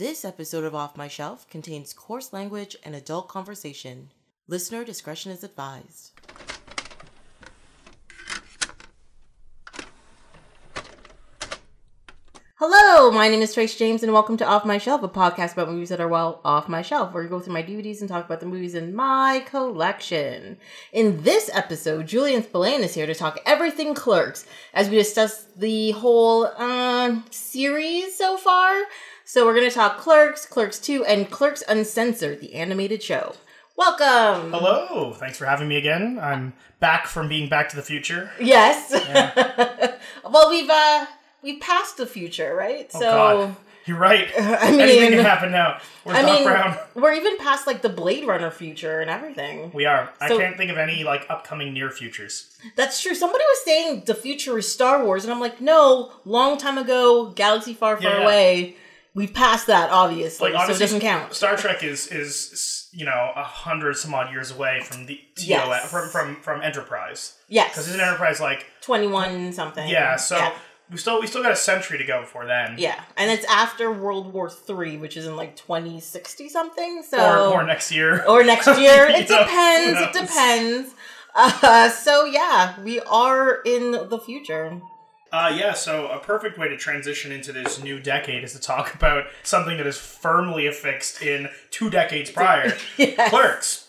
This episode of Off My Shelf contains coarse language and adult conversation. Listener discretion is advised. Hello, my name is Trace James, and welcome to Off My Shelf, a podcast about movies that are well off my shelf, where we go through my DVDs and talk about the movies in my collection. In this episode, Julian Spillane is here to talk everything Clerks, as we discuss the whole uh, series so far. So we're going to talk Clerks, Clerks 2, and Clerks Uncensored, the animated show. Welcome! Hello, thanks for having me again. I'm back from being Back to the Future. Yes. well, we've uh we passed the future, right? Oh so God, you're right. I mean- anything can happen now. Where's I mean, Brown? we're even past like the Blade Runner future and everything. We are. I can't think of any like upcoming near futures. That's true. Somebody was saying the future is Star Wars, and I'm like, no, long time ago, galaxy far, far Yeah, yeah. away. We've passed that, obviously, Like so it doesn't count. Star Trek is is you know a hundred some odd years away from the TOS Yes. from from from Enterprise Yes, because isn't Enterprise like 21 something. yeah? So yeah. we still we still got a century to go before then. Yeah, and it's after World War Three, which is in like 2060 something. So Or, or next year. or next year. It know, depends. It depends. Uh, so yeah, we are in the future. Uh, yeah, so a perfect way to transition into this new decade is to talk about something that is firmly affixed in two decades prior. Yes. Clerks.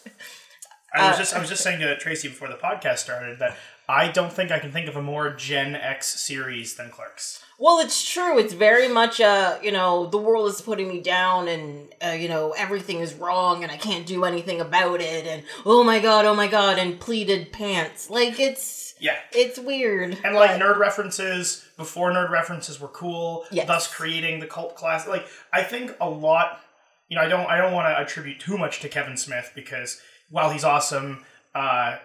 I was Uh, just I was just saying to Tracy before the podcast started that I don't think I can think of a more Gen X series than Clerks. Well, it's true. It's very much uh, you know, the world is putting me down and uh, you know, everything is wrong and I can't do anything about it and oh my god, oh my god and pleated pants. Like it's Yeah. it's weird. And like but- nerd references before nerd references were cool, Yes. thus creating the cult class. Like I think a lot, you know, I don't I don't want to attribute too much to Kevin Smith because while he's awesome, uh,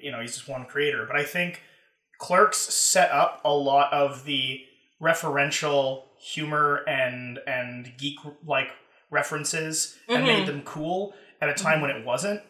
you know, he's just one creator. But I think Clerks set up a lot of the referential humor and and geek like references and Mhm. made them cool at a time when it wasn't.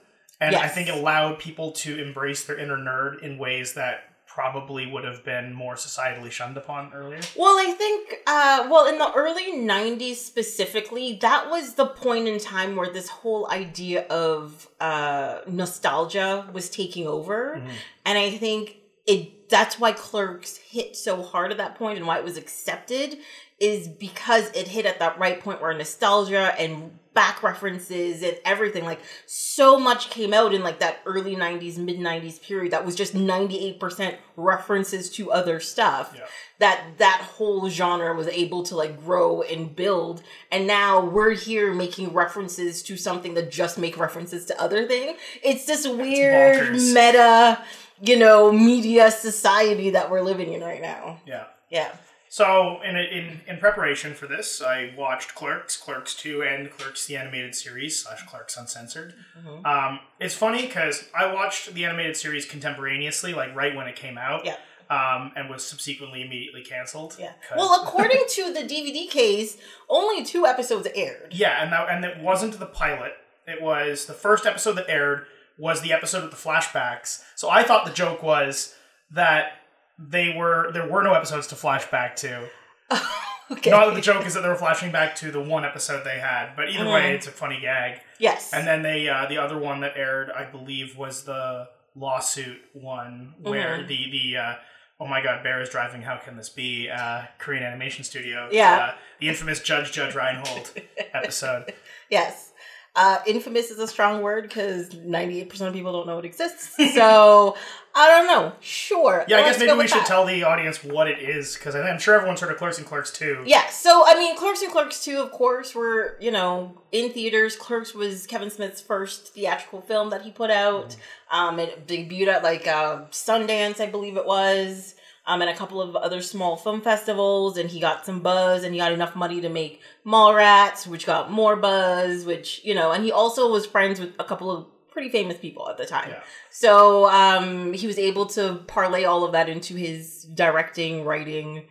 And I think it allowed people to embrace their inner nerd in ways that probably would have been more societally shunned upon earlier. Well, I think, uh, well, in the early 90s specifically, that was the point in time where this whole idea of uh, nostalgia was taking over. Mhm. And I think it that's why Clerks hit so hard at that point and why it was accepted is because it hit at that right point where nostalgia and back references and everything like so much came out in like that early 90s mid 90s period that was just 98% references to other stuff Yeah. that that whole genre was able to like grow and build and now we're here making references to something that just make references to other thing it's this weird bonkers. meta you know media society that we're living in right now Yeah. yeah So in in in preparation for this, I watched Clerks, Clerks Two, and Clerks the animated series slash Clerks Uncensored. Mhm. Um, it's funny because I watched the animated series contemporaneously, like right when it came out. Yeah. Um, and was subsequently immediately canceled. yeah well according to the dvd case only two episodes aired Yeah, and that, and it wasn't the pilot. It was the first episode that aired was the episode with the flashbacks. So I thought the joke was that they were there were no episodes to flashback to. okay Not that the joke is that they were flashing back to the one episode they had, but either way, Mhm. it's a funny gag. yes And then they uh, the other one that aired, I believe, was the lawsuit one where Mhm. the the uh, oh my god, Bear is driving. How can this be? Uh, Korean animation studio. Yeah. Uh, the infamous Judge Judge Reinhold episode. Yes. Uh, infamous is a strong word because 98% of people don't know it exists. So, I don't know. Sure. Yeah, I guess maybe we should that. tell the audience what it is because I'm sure everyone's heard of Clerks and Clerks too. Yeah, so I mean, Clerks and Clerks 2, of course, were, you know, in theaters. Clerks was Kevin Smith's first theatrical film that he put out. Um, it debuted at like uh, Sundance, I believe it was, um, and a couple of other small film festivals. And he got some buzz and he got enough money to make Mallrats, which got more buzz, which, you know, and he also was friends with a couple of pretty famous people at the time. Yeah. So um, he was able to parlay all of that into his directing, writing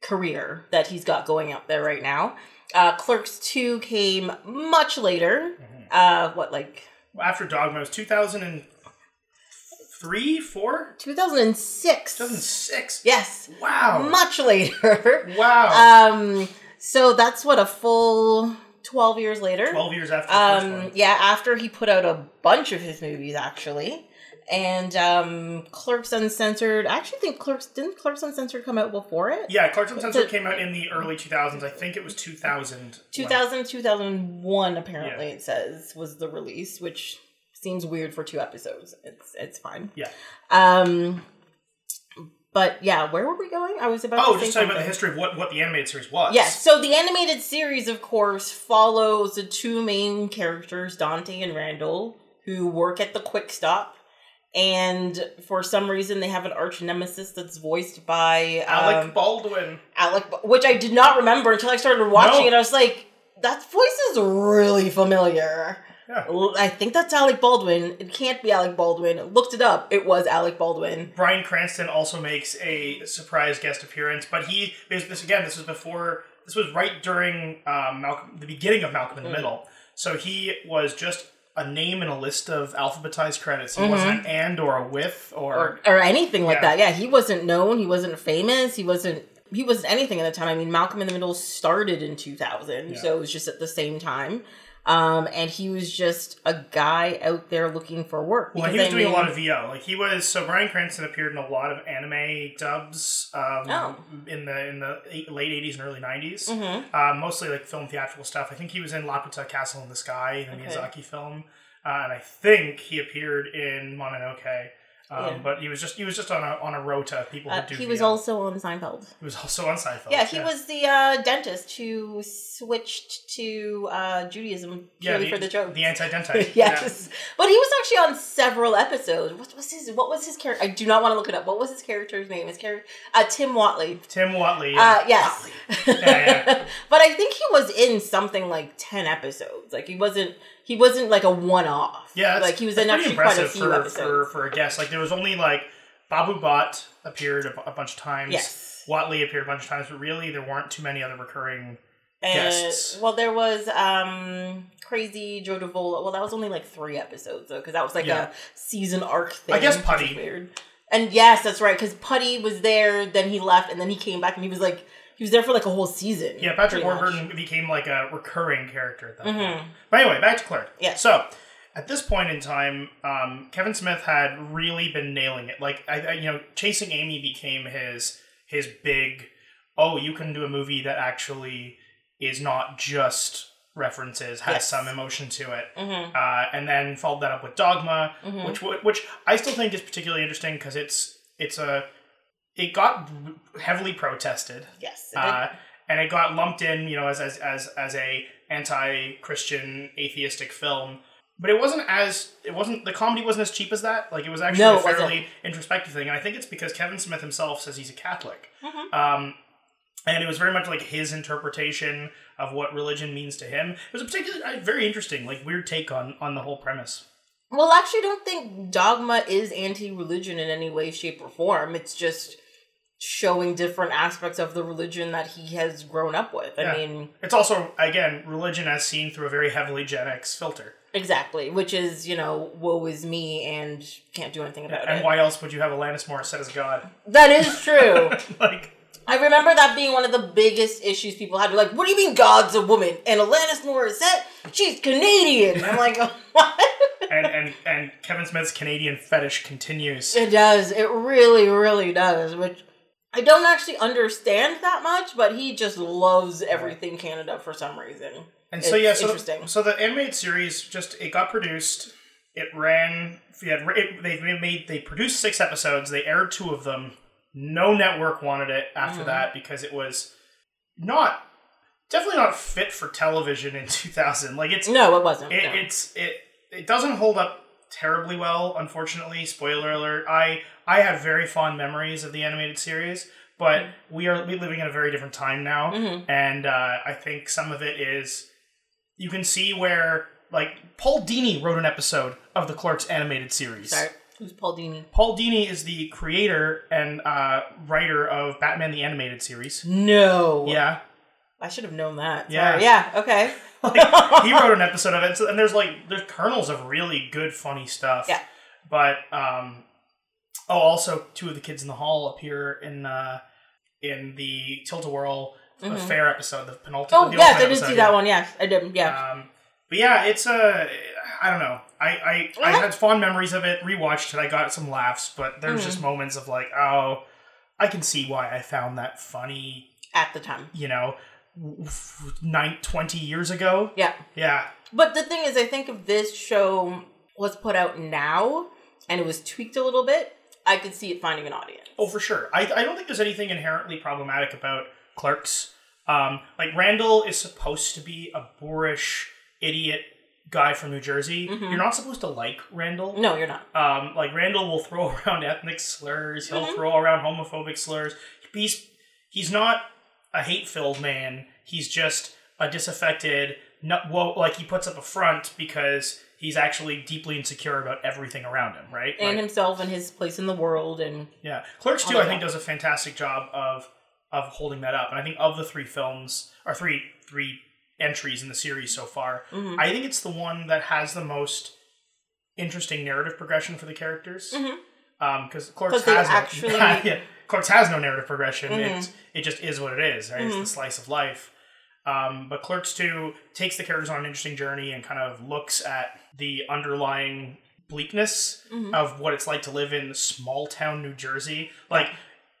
career that he's got going out there right now. Uh, Clerks 2 came much later. Mhm. Uh, what, like After Dogma it was 2003, 4? 2006? 2006. Yes, Wow. much later. wow. um, so that's what a full 12 years later. 12 years after Um, yeah, after he put out a bunch of his movies, actually. And um, Clerks Uncensored. I actually think Clerks didn't Clerks Uncensored come out before it. Yeah, Clerks Uncensored came out in the early 2000s. I think it was 2000. 2000, 2001, apparently Yeah. it says was the release, which seems weird for two episodes. It's it's fine. Yeah. Um, but yeah, where were we going? I was about Oh, just talking about the history of what, what the animated series was. Yes. So the animated series, of course, follows the two main characters, Dante and Randall, who work at the Quick Stop. And for some reason, they have an arch nemesis that's voiced by Alec um, Baldwin. Alec, which I did not remember until I started watching No. it. I was like, that voice is really familiar. I think that's Alec Baldwin. It can't be Alec Baldwin. Looked it up. It was Alec Baldwin. Bryan Cranston also makes a surprise guest appearance, but he this again. This was before. This was right during um, Malcolm, the beginning of Malcolm in the Mm. Middle. So he was just a name in a list of alphabetized credits. He Mhm. wasn't an and or a with or, or or anything like Yeah. that. Yeah, he wasn't known. He wasn't famous. He wasn't. He wasn't anything at the time. I mean, Malcolm in the Middle started in 2000, Yeah. so it was just at the same time. Um, and he was just a guy out there looking for work. Well, he was I doing mean- a lot of VO. Like he was, so Bryan Cranston appeared in a lot of anime dubs um, Oh. in the in the late eighties and early 90s Mhm. Um, mostly like film theatrical stuff. I think he was in Laputa Castle in the Sky, the Okay. Miyazaki film, uh, and I think he appeared in Mononoke. Um, Yeah. But he was just he was just on a on a rota. People who Uh, do he was also on Seinfeld. he was also on Seinfeld. Yeah, he was the uh, dentist who switched to uh, Judaism purely for the joke. the anti-dentite. yes, but he was actually on several episodes. What was his? What was his character? I do not want to look it up. What was his character's name? His character, uh, Tim Whatley. Tim Whatley. Uh, yes, yeah. but I think he was in something like ten episodes. Like he wasn't. He wasn't like a one-off. Yeah, like he was in actually quite a few for, episodes. for for a guest. Like there was only like Babu Bhatt appeared a, a bunch of times. Yes. Whatley appeared a bunch of times, but really there weren't too many other recurring. And, guests. well, there was um crazy Joe Davola. Well, that was only like three episodes though, because that was like Yeah. a season arc thing. I guess Putty. weird. And yes, that's right, because Putty was there, then he left, and then he came back, and he was like, he was there for like a whole season. Yeah, Patrick pretty much. Warburton became like a recurring character at that point. Mhm. But anyway, back to Claire. Yeah. So at this point in time, um, Kevin Smith had really been nailing it. Like I, I, you know, Chasing Amy became his his big. Oh, you can do a movie that actually is not just references, has Yes. some emotion to it. Mhm. Uh, and then followed that up with Dogma, Mhm. which which I still think is particularly interesting because it's it's a it got heavily protested Yes. it uh, and it got lumped in, you know, as as as, as a anti-Christian atheistic film. But it wasn't as it wasn't the comedy wasn't as cheap as that. Like it was actually No, a fairly introspective thing, and I think it's because Kevin Smith himself says he's a Catholic, Mhm. um, and it was very much like his interpretation of what religion means to him. It was a particularly uh, very interesting, like weird take on on the whole premise. Well, actually, I don't think dogma is anti-religion in any way, shape, or form. It's just showing different aspects of the religion that he has grown up with. I Yeah. mean, It's also again religion as seen through a very heavily Gen X filter. exactly, which is you know, woe is me, and can't do anything about And it. And why else would you have Alanis Morissette as a God? That is true. like I remember that being one of the biggest issues people had. They're like, "What do you mean God's a woman?" And Alanis Morissette, she's Canadian. I'm like, what? and and and Kevin Smith's Canadian fetish continues. It does. It really, really does. Which I don't actually understand that much, but he just loves everything Canada for some reason. And so It's yeah, so interesting. the, so the animated series just it got produced. It ran. Yeah, it, they made they produced six episodes. They aired two of them. No network wanted it after Mhm. that because it was not definitely not fit for television in 2000. Like it's No, it wasn't. it, no. it's it it doesn't hold up terribly well unfortunately spoiler alert i i have very fond memories of the animated series but we are we living in a very different time now Mhm. and uh, i think some of it is you can see where like paul dini wrote an episode of the clerks animated series Sorry. Who's Paul Dini? paul dini is the creator and uh, writer of batman the animated series No. yeah I should have known that. Yeah. Yeah. Okay. like, he wrote an episode of it, so, and there's like there's kernels of really good, funny stuff. Yeah. But um, oh, also two of the kids in the hall appear in uh, in the Tilt-A-Whirl the fair episode, the penultimate. Oh the yes, I did episode, see yeah. that one. Yes, I did. Yeah. Um, but yeah, it's a. I don't know. I I, I had fond memories of it. Rewatched it. I got some laughs, but there's just Mm. moments of like, oh, I can see why I found that funny. At the time. You know, nine, 20 years ago. Yeah. Yeah. But the thing is, I think if this show was put out now and it was tweaked a little bit, I could see it finding an audience. Oh, for sure. I, I don't think there's anything inherently problematic about Clerks. Um, like Randall is supposed to be a boorish idiot guy from New Jersey. You're not supposed to like Randall. No, you're not. Um, like Randall will throw around ethnic slurs. He'll Mm-hmm. throw around homophobic slurs. He's he's not a hate-filled man. He's just a disaffected. Not, well, like he puts up a front because he's actually deeply insecure about everything around him, right? And Like- himself and his place in the world and yeah, Clerks All two, I think, does a fantastic job of of holding that up. And I think of the three films or three three entries in the series so far, Mm-hmm. I think it's the one that has the most interesting narrative progression for the characters. Um, because Clerks 'Cause they has actually- no, yeah, Clerks has no narrative progression. Mhm. It's it just is what it is, right? It's the slice of life. Um, but Clerks 2 takes the characters on an interesting journey and kind of looks at the underlying bleakness Mm-hmm. of what it's like to live in small town New Jersey. Like,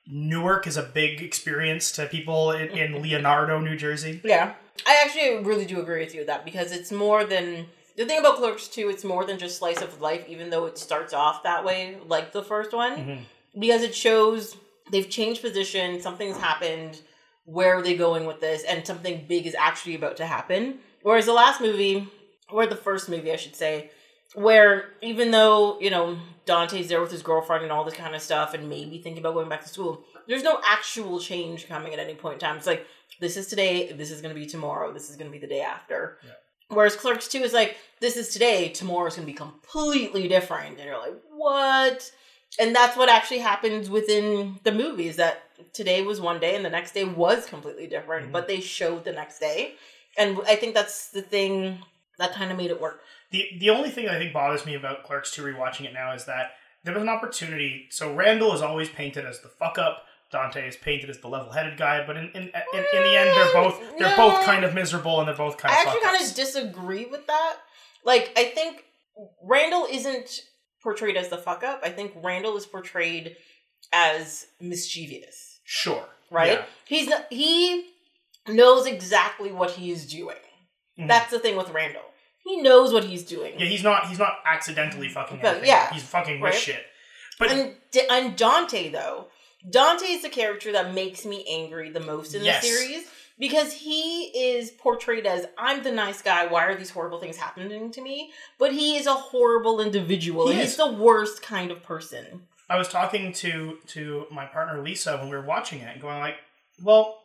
Newark is a big experience to people in, in Leonardo, New Jersey. Yeah. I actually really do agree with you with that because it's more than the thing about Clerks 2, it's more than just slice of life, even though it starts off that way, like the first one. Because it shows they've changed position, something's happened, where are they going with this, and something big is actually about to happen. Whereas the last movie, or the first movie, I should say, where even though, you know, Dante's there with his girlfriend and all this kind of stuff and maybe thinking about going back to school, there's no actual change coming at any point in time. It's like, this is today, this is going to be tomorrow, this is going to be the day after. Whereas Clerks 2 is like, this is today, tomorrow's going to be completely different. And you're like, what? And that's what actually happens within the movies that today was one day and the next day was completely different, but mm-hmm. they showed the next day. And I think that's the thing that kind of made it work. The the only thing that I think bothers me about Clerks 2 rewatching it now is that there was an opportunity. So Randall is always painted as the fuck up. Dante is painted as the level headed guy, but in in, in, in the end, they're mm, both they're No. both kind of miserable and they're both kind I of I actually kind of disagree with that. Like, I think Randall isn't portrayed as the fuck up. I think Randall is portrayed as mischievous, sure, right? Yeah. He's not, he knows exactly what he's doing. Mhm. That's the thing with Randall. He knows what he's doing. Yeah, he's not he's not accidentally fucking But, yeah, he's fucking with right? shit. But And and Dante though, Dante is the character that makes me angry the most in Yes. the series because he is portrayed as I'm the nice guy. Why are these horrible things happening to me? But he is a horrible individual. He He's is. the worst kind of person. I was talking to to my partner Lisa when we were watching it, and going like, "Well,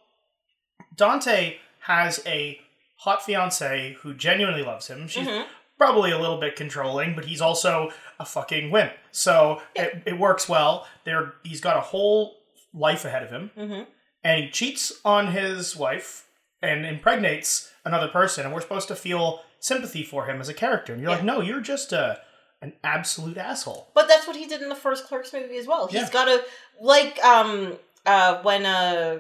Dante has a hot fiance who genuinely loves him. She's Mhm. probably a little bit controlling, but he's also a fucking wimp. So it, it works well. There, he's got a whole life ahead of him, Mhm. and he cheats on his wife and impregnates another person, and we're supposed to feel sympathy for him as a character. And you're like, no, you're just a an absolute asshole. But that's what he did in the first Clerks movie as well. He's Yeah. got a like um uh when uh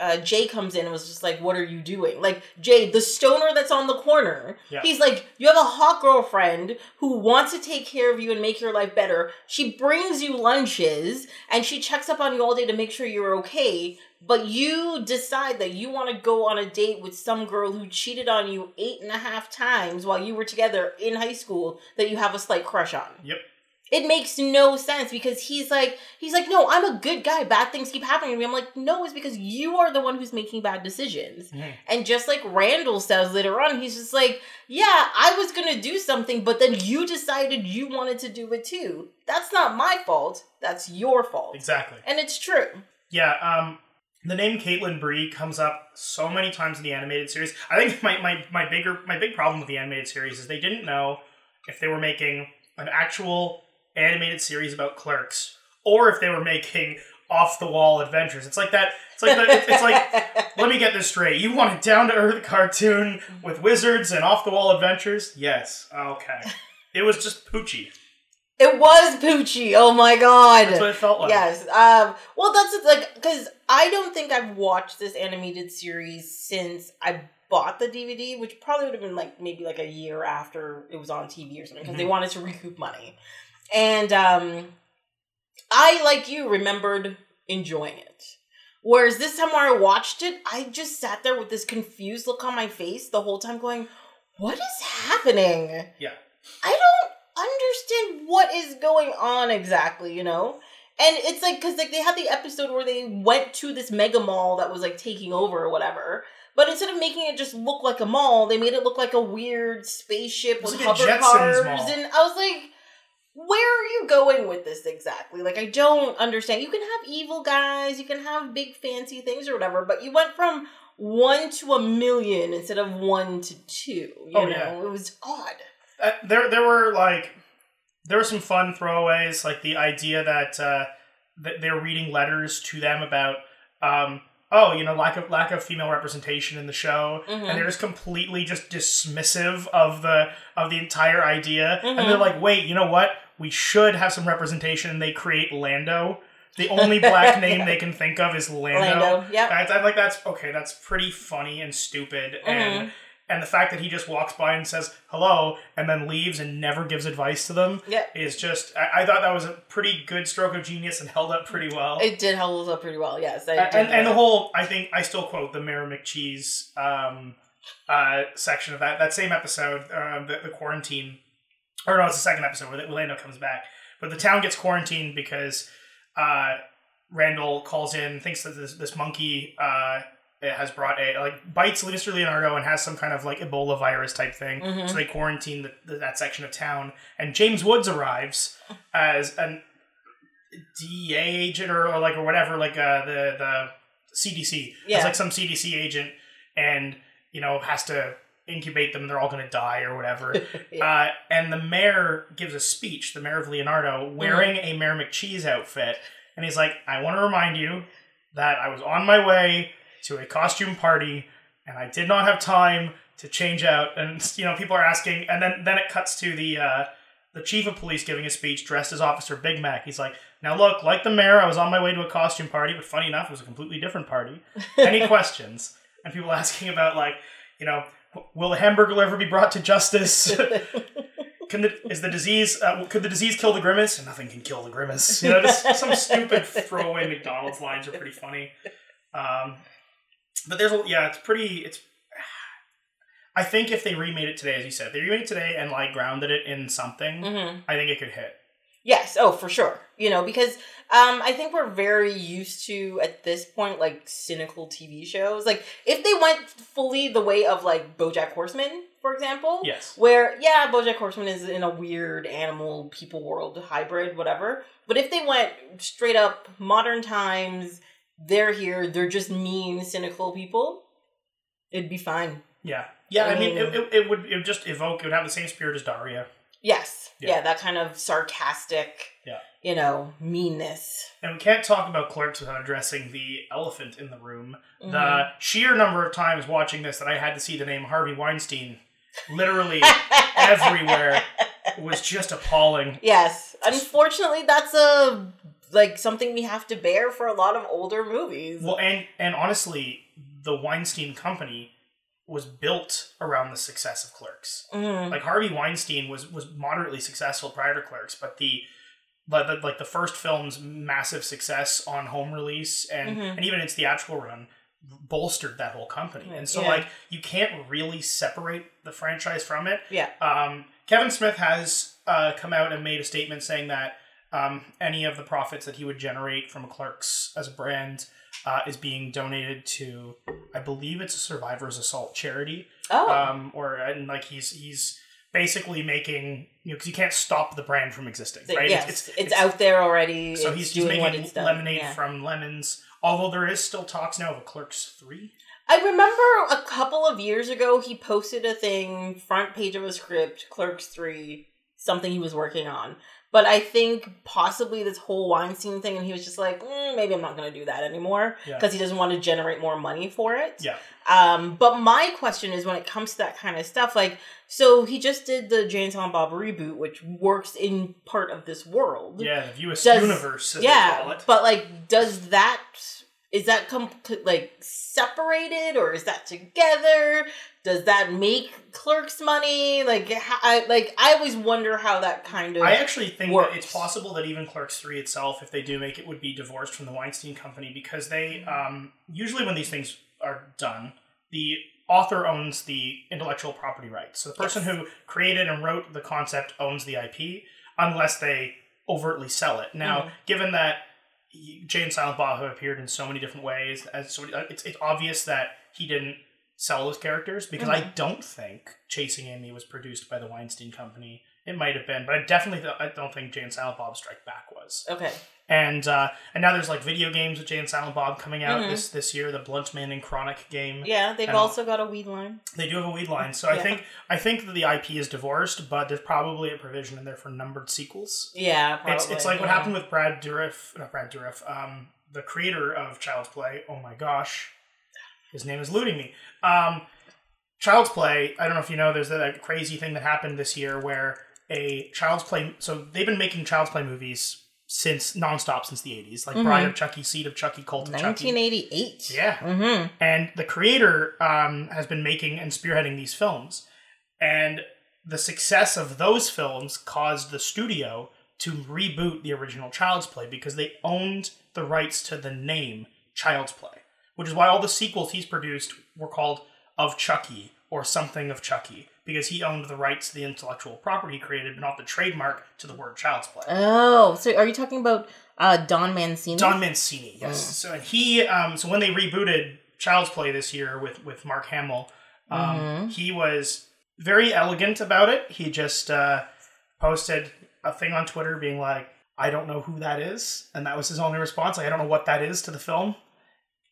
uh, Jay comes in and was just like, "What are you doing?" Like Jay, the stoner that's on the corner. Yeah. He's like, "You have a hot girlfriend who wants to take care of you and make your life better. She brings you lunches and she checks up on you all day to make sure you're okay. But you decide that you want to go on a date with some girl who cheated on you eight and a half times while you were together in high school that you have a slight crush on." Yep. It makes no sense because he's like he's like no i'm a good guy. Bad things keep happening to me. I'm like no it's because you are the one who's making bad decisions. Mhm. and just like randall says later on he's just like yeah i was gonna do something but then you decided you wanted to do it too. That's not my fault. That's your fault. Exactly. and it's true. Yeah, um, the name Caitlin Bree comes up so many times in the animated series. I think my, my, my bigger my big problem with the animated series is they didn't know if they were making an actual animated series about clerks or if they were making off the wall adventures. It's like that. It's like the, it's, like let me get this straight. You want a down to earth cartoon with wizards and off the wall adventures? Yes. Okay. It was just Poochie. It was Poochie. Oh my god. That's what it felt like. Yes. Um. Well, that's like because I don't think I've watched this animated series since I bought the DVD, which probably would have been like maybe like a year after it was on TV or something because they Mhm. wanted to recoup money. And um, I like you remembered enjoying it. Whereas this time where I watched it, I just sat there with this confused look on my face the whole time, going, "What is happening?" Yeah. I don't understand what is going on exactly, you know? And it's like because like they had the episode where they went to this mega mall that was like taking over or whatever. But instead of making it just look like a mall, they made it look like a weird spaceship with like hover cars. mall. And I was like, where are you going with this exactly? Like I don't understand. You can have evil guys, you can have big fancy things or whatever, but you went from one to a million instead of one to two. You Oh, know, yeah. it was odd. Uh, there there were like there were some fun throwaways like the idea that uh that they're reading letters to them about um oh you know lack of lack of female representation in the show Mhm. and they're just completely just dismissive of the of the entire idea and Mhm. they're like wait you know what we should have some representation and they create lando the only black name they can think of is lando, Lando, yep. I, I'm like that's okay that's pretty funny and stupid and Mm-hmm. and the fact that he just walks by and says hello and then leaves and never gives advice to them Yep. is just I, I thought that was a pretty good stroke of genius and held up pretty well It did hold up pretty well, yes. I and, and, and the whole i think i still quote the mayor mccheese um, uh, section of that that same episode uh, the, the quarantine or no it's the second episode where Orlando comes back but the town gets quarantined because uh, Randall calls in thinks that this, this monkey uh, has brought a like bites Mr. Leonardo and has some kind of like Ebola virus type thing. Mhm. So they quarantine the, the, that section of town, and James Woods arrives as an DEA agent or, or like or whatever, like uh, the the CDC. Yeah. It's like some CDC agent, and you know has to incubate them. They're all going to die or whatever. Yeah. uh, and the mayor gives a speech. The mayor of Leonardo wearing a Mayor McCheese outfit, and he's like, "I want to remind you that I was on my way to a costume party, and I did not have time to change out." And you know, people are asking, and then then it cuts to the. Uh, the chief of police giving a speech dressed as Officer Big Mac. He's like, Now, look, like the mayor, I was on my way to a costume party, but funny enough, it was a completely different party. Any questions? And people asking about, like, you know, will the hamburger ever be brought to justice? Can the, is the disease, uh, could the disease kill the grimace? Nothing can kill the grimace. You know, just some stupid throwaway McDonald's lines are pretty funny. Um, but there's, a, yeah, it's pretty, it's, I think if they remade it today, as you said, they remade it today and like grounded it in something, Mhm. I think it could hit. Yes, oh for sure. You know, because um I think we're very used to at this point like cynical TV shows. Like if they went fully the way of like BoJack Horseman, for example, Yes. where yeah, BoJack Horseman is in a weird animal people world hybrid, whatever. But if they went straight up modern times, they're here, they're just mean, cynical people, it'd be fine. Yeah. Yeah, I mean, Um, it, it, it would it would just evoke, it would have the same spirit as Daria. Yes. Yeah. Yeah, that kind of sarcastic, Yeah. you know, meanness. And we can't talk about clerks without addressing the elephant in the room. Mhm. The sheer number of times watching this that I had to see the name Harvey Weinstein literally everywhere was just appalling. Yes. Unfortunately, that's a like something we have to bear for a lot of older movies. Well, and and honestly, the Weinstein company was built around the success of Clerks. Mhm. Like Harvey Weinstein was was moderately successful prior to Clerks, but the but the, like the first film's massive success on home release and Mhm. and even its theatrical run bolstered that whole company. And so Yeah. like you can't really separate the franchise from it. Yeah. Um, Kevin Smith has uh, come out and made a statement saying that um, any of the profits that he would generate from Clerks as a brand uh, is being donated to, I believe it's a survivors assault charity, Oh. um, or and like he's he's basically making you know because you can't stop the brand from existing, So, right? yes, it's, it's out there already. So he's, he's making lemonade yeah. from lemons. Although there is still talks now of a Clerks three. I remember a couple of years ago he posted a thing, front page of a script, Clerks 3, something he was working on. But I think possibly this whole Weinstein thing, and he was just like, mm, maybe I'm not going to do that anymore Yeah. because he doesn't want to generate more money for it. Yeah. Um, but my question is when it comes to that kind of stuff, like, so he just did the Jay and Silent Bob reboot, which works in part of this world. Yeah, the View Does- universe, as they call Yeah, it. but like, does that is that com- like separated or is that together? Does that make Clerks money? Like, I like I always wonder how that kind of I actually think works. that it's possible that even Clerks 3 itself, if they do make it, would be divorced from the Weinstein Company because they, um, usually when these things are done, the author owns the intellectual property rights. So the person Yes. who created and wrote the concept owns the IP unless they overtly sell it. Now, Mhm. given that Jay and Silent Bob have appeared in so many different ways, as so it's, it's obvious that he didn't sell those characters because I Mhm. don't think Chasing Amy was produced by the Weinstein Company. It might have been, but I definitely th- I don't think Jay and Silent Bob Strike Back was. okay. And uh, and now there's like video games with Jay and Silent Bob coming out Mhm. this this year. The Bluntman and Chronic game. Yeah, they've And- also got a weed line. They do have a weed line, so I think I think that the IP is divorced, but there's probably a provision in there for numbered sequels. Yeah, probably. It's it's like what happened with Brad Dourif, not Brad Dourif, um, the creator of Child's Play. Oh my gosh, his name is eluding me. Um, Child's Play. I don't know if you know. There's that crazy thing that happened this year where a Child's Play. So they've been making Child's Play movies since nonstop since the 80s, like Bride of Chucky, Seed of Chucky, Cult of Chucky. 1988. Yeah. Mm-hmm. And the creator um, has been making and spearheading these films. And the success of those films caused the studio to reboot the original Child's Play because they owned the rights to the name Child's Play, which is why all the sequels he's produced were called Of Chucky or Something of Chucky because he owned the rights to the intellectual property he created, but not the trademark to the word Child's Play. Oh, so are you talking about uh, Don Mancini? Don Mancini, yes. So and he, um, so when they rebooted Child's Play this year with with Mark Hamill, um, Mhm. he was very elegant about it. He just uh, posted a thing on Twitter being like, "I don't know who that is," and that was his only response. Like, I don't know what that is to the film.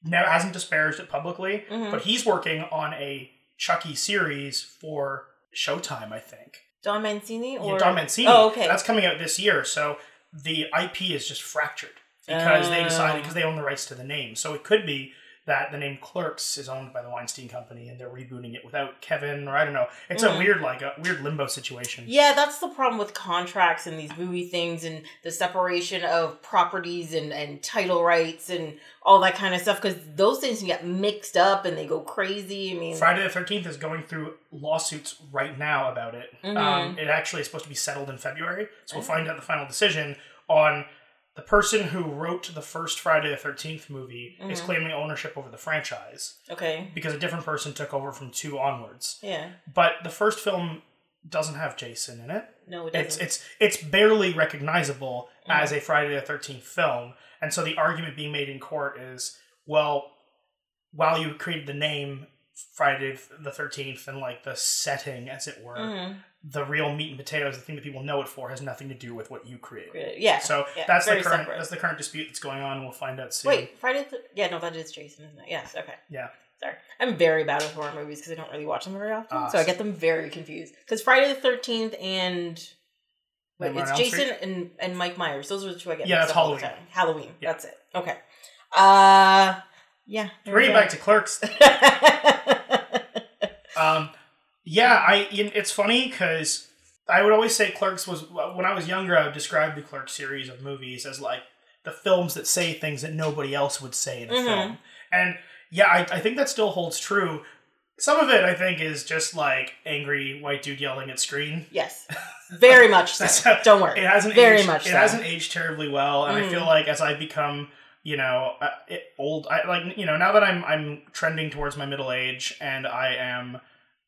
Never hasn't disparaged it publicly, Mhm. but he's working on a Chucky series for Showtime, I think. Don Mancini or Yeah, Don Mancini. Oh, okay. That's coming out this year. So the IP is just fractured because they oh. decided Oh. because they own the rights to the name. So it could be that the name Clerks is owned by the Weinstein Company and they're rebooting it without Kevin or I don't know. It's a Mhm. weird like a weird limbo situation. Yeah, that's the problem with contracts and these movie things and the separation of properties and, and title rights and all that kind of stuff because those things can get mixed up and they go crazy. I mean, Friday the Thirteenth is going through lawsuits right now about it. Mhm. Um, it actually is supposed to be settled in February, so we'll Oh. find out the final decision on the person who wrote the first Friday the Thirteenth movie is Mhm. claiming ownership over the franchise okay. because a different person took over from two onwards. Yeah. But the first film doesn't have Jason in it. No, it It's doesn't. it's it's it's barely recognizable Mhm. as a Friday the Thirteenth film, and so the argument being made in court is, well, while you created the name Friday the Thirteenth and like the setting, as it were, Mhm. The real meat and potatoes, the thing that people know it for, has nothing to do with what you created. Yeah. So yeah, that's the current separate. that's the current dispute that's going on, and we'll find out soon. Wait, Friday the Yeah, no, that is Jason, isn't it? Yes, okay. Yeah. Sorry. I'm very bad with horror movies because I don't really watch them very often. Ah, so I get them very confused. Because Friday the 13th and. Wait, Nightmare it's Jason Street? and, and Mike Myers. Those are the two I get Yeah, mixed that's up all the Halloween. time. Halloween. Yeah. That's it. Okay. Uh, yeah. Bring it back to Clerks. Um, yeah, I. It's funny because I would always say Clerks was when I was younger. I would describe the Clerks series of movies as like the films that say things that nobody else would say in a Mhm. film. And yeah, I, I think that still holds true. Some of it, I think, is just like angry white dude yelling at screen. yes. Very much so. Don't worry. It hasn't Very aged, much It so. hasn't aged terribly well, and I Mm. feel like as I become, you know, uh, it, old, I like you know now that I'm I'm trending towards my middle age, and I am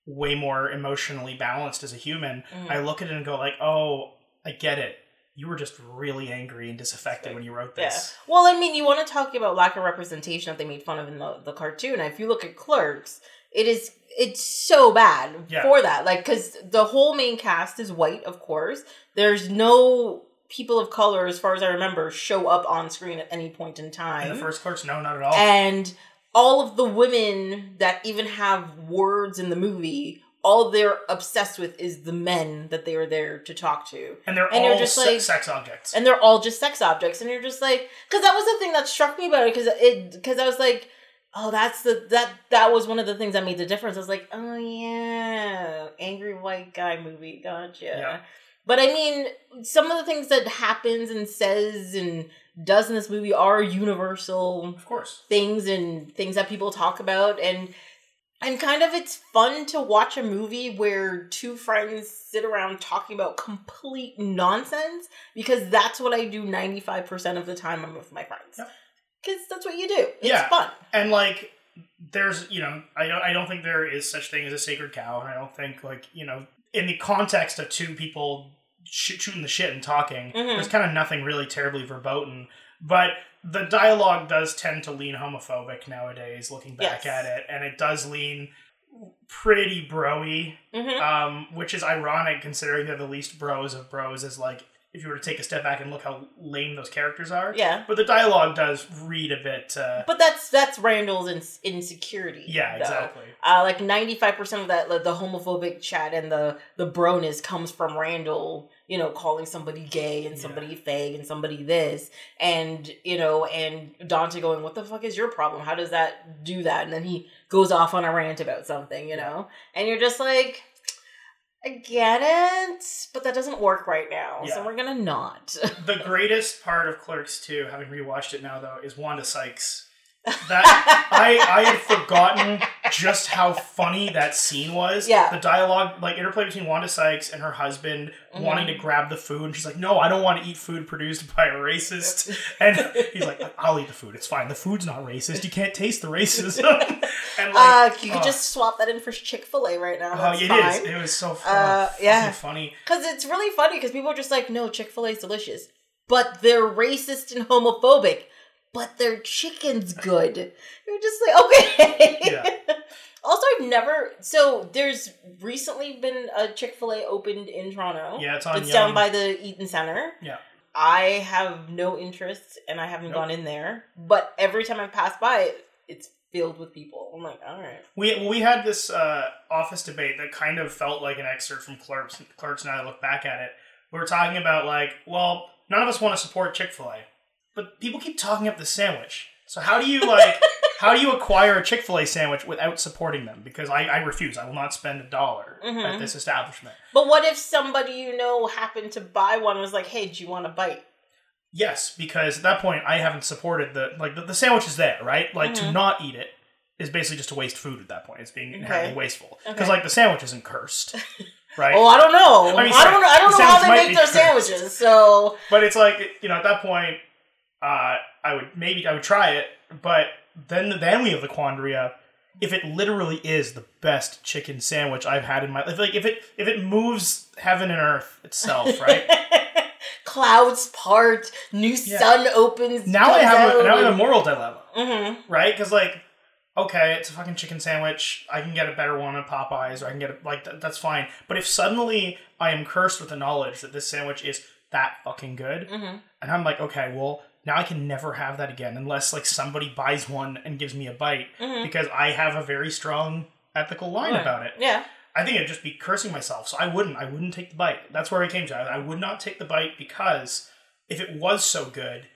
way more emotionally balanced as a human. Mhm. I look at it and go like, oh, I get it. You were just really angry and disaffected when you wrote Yeah. this. Well, I mean, you want to talk about lack of representation that they made fun of in the, the cartoon. If you look at Clerks, it is it's so bad Yeah. for that. Like, because the whole main cast is white, of course. There's no people of color, as far as I remember, show up on screen at any point in time. In the first clerks, no, not at all. and all of the women that even have words in the movie all they're obsessed with is the men that they are there to talk to. and they're and all just se- like- sex objects. and they're all just sex objects and you're just like because that was the thing that struck me about it because it because i was like oh that's the that that was one of the things that made the difference i was like oh yeah angry white guy movie gotcha Yeah. but i mean some of the things that happens and says and does in this movie are universal of course. things and things that people talk about and and kind of it's fun to watch a movie where two friends sit around talking about complete nonsense because that's what I do 95% of the time I'm with my friends. Yep. Cuz that's what you do. It's Yeah. fun. and like there's you know I don't I don't think there is such thing as a sacred cow, and I don't think like you know in the context of two people sh- shooting the shit and talking, Mhm. there's kind of nothing really terribly verboten, but the dialogue does tend to lean homophobic nowadays. Looking back Yes. at it, and it does lean pretty broy, Mhm. um, which is ironic considering they're the least bros of bros. Is like if you were to take a step back and look how lame those characters are. Yeah. But the dialogue does read a bit. Uh, But that's that's Randall's ins- insecurity. yeah, though. exactly. Uh, like ninety five percent of that, like, the homophobic chat and the the broness comes from Randall. You know, calling somebody gay and Yeah. somebody fag and somebody this, and you know, and Dante going, "What the fuck is your problem? How does that do that?" And then he goes off on a rant about something, you know, and you're just like. I get it, but that doesn't work right now, Yeah. so we're gonna not. The greatest part of Clerks 2, having rewatched it now though, is Wanda Sykes. That I I had forgotten just how funny that scene was. Yeah. The dialogue, like interplay between Wanda Sykes and her husband Mhm. wanting to grab the food, and she's like, "No, I don't want to eat food produced by a racist." And he's like, "I'll eat the food. It's fine. The food's not racist. You can't taste the racism." and uh, like, you could oh, just swap that in for Chick Fil A right now. oh, That's it fine. is. It was so fun. Uh, yeah. funny. Because it's really funny because people are just like, no, Chick fil A is delicious. But they're racist and homophobic. But their chicken's good. You're just like, okay. Yeah. also, I've never. So there's recently been a Chick fil A opened in Toronto. Yeah, it's on. It's down by the Eaton Centre. Yeah. I have no interest and I haven't Nope. gone in there. But every time I pass by it, it's filled with people. I'm like, all right. We we had this uh, office debate that kind of felt like an excerpt from Clerks. Clerks, and I look back at it. We were talking about like, well, none of us want to support Chick Fil A, but people keep talking up the sandwich. So how do you like? how do you acquire a Chick Fil A sandwich without supporting them? Because I, I refuse. I will not spend a dollar at Mhm. this establishment. But what if somebody you know happened to buy one and was like, hey, do you want a bite? Yes, because at that point I haven't supported the like the, the sandwich is there, right? Like to Mhm. not eat it is basically just to waste food at that point. It's being inherently Okay. wasteful because Okay. like the sandwich isn't cursed, right? Oh, I don't know. I I, don't. sorry, I don't know how they make their cursed. sandwiches. So But it's like you know, at that point, uh, I would maybe I would try it, but then then we have the quandary of if it literally is the best chicken sandwich I've had in my life. Like if it if it moves heaven and earth itself, right? clouds part, new Yeah. sun opens. now I have a, now I have a moral dilemma, Mm-hmm. right? Because like. Okay, it's a fucking chicken sandwich. I can get a better one at Popeyes, or I can get it like th- that's fine. But if suddenly I am cursed with the knowledge that this sandwich is that fucking good, Mm-hmm. And I'm like, okay, well, now I can never have that again unless like somebody buys one and gives me a bite Mm-hmm. because I have a very strong ethical line about it. Yeah. I think I'd just be cursing myself. So I wouldn't. I wouldn't take the bite. That's where I came to. I, I would not take the bite because if it was so good,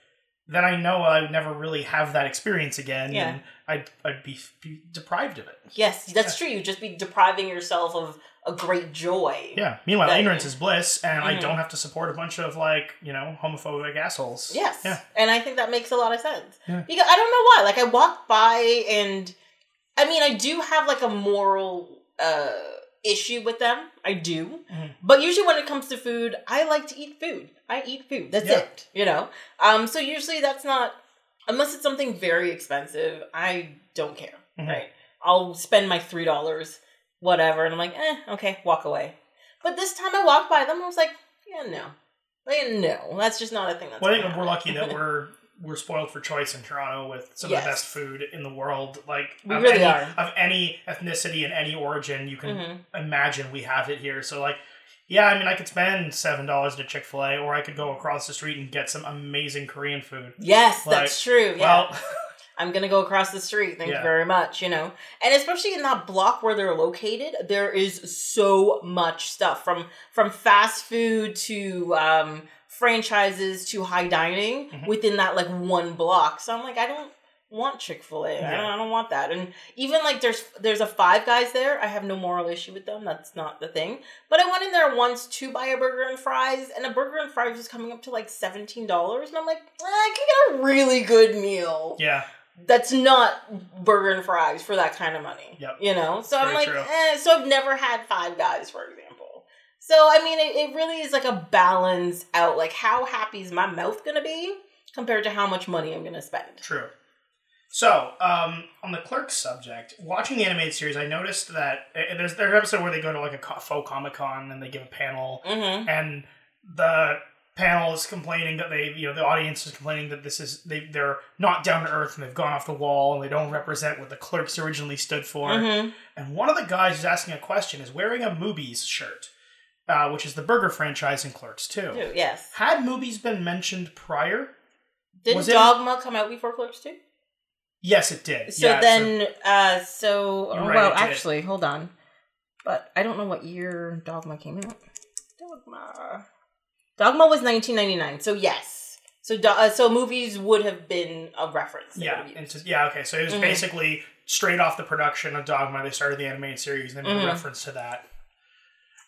then I know I would never really have that experience again, Yeah. and I'd I'd be, be deprived of it. Yes, that's true. You'd just be depriving yourself of a great joy. Yeah. Meanwhile, That- ignorance is bliss, and I Mhm. don't have to support a bunch of like you know homophobic assholes. Yes. Yeah. And I think that makes a lot of sense. Yeah. Because I don't know why. Like I walk by and I mean I do have like a moral uh issue with them. I do. Mhm. But usually when it comes to food, I like to eat food. I eat food. That's Yeah. it. You know? Um so usually that's not unless it's something very expensive, I don't care. Mhm. Right. I'll spend my three dollars, whatever, and I'm like, eh, okay, walk away. But this time I walked by them, I was like, yeah, no. Like, no, that's just not a thing that's Well, I think we're lucky that we're we're spoiled for choice in Toronto with some Yes. of the best food in the world. Like We of really any, are. of any ethnicity and any origin you can Mhm. imagine, we have it here. So like, yeah, I mean, I could spend seven dollars at Chick Fil A, or I could go across the street and get some amazing Korean food. Yes, Like, that's true. Yeah. Well, I'm gonna go across the street. Thank Yeah. you very much. You know, and especially in that block where they're located, there is so much stuff from from fast food to um, franchises to high dining Mhm. within that like one block. So I'm like, I don't want Chick Fil A. I, Yeah. don't, I don't want that. And even like there's there's a Five Guys there. I have no moral issue with them. That's not the thing. But I went in there once to buy a burger and fries, and a burger and fries was coming up to like seventeen dollars, and I'm like, eh, I can get a really good meal Yeah. that's not burger and fries for that kind of money. Yep. You know? So I'm like, eh, so I've never had five guys, for example. So I mean it, it really is like a balance out. Like how happy is my mouth gonna be compared to how much money I'm gonna spend. True. So, um, on the Clerks subject, watching the animated series, I noticed that uh, there's there's an episode where they go to like a co- faux Comic Con and they give a panel, Mm-hmm. and the panel is complaining that they, you know, the audience is complaining that this is they they're not down to earth and they've gone off the wall and they don't represent what the Clerks originally stood for. Mm-hmm. And one of the guys who's asking a question is wearing a Moobies shirt, uh, which is the burger franchise in Clerks 2. Yes. Had Moobies been mentioned prior? Didn't Was it- Dogma come out before Clerks 2? Yes, it did. So Yeah, then, uh, so You're right, well, it did. actually, hold on, but I don't know what year Dogma came out. Dogma, Dogma was 1999. So yes, so uh, so Moobies would have been a reference. Yeah, have yeah, okay. So it was Mhm. basically straight off the production of Dogma. They started the animated series and then made Mhm. a reference to that.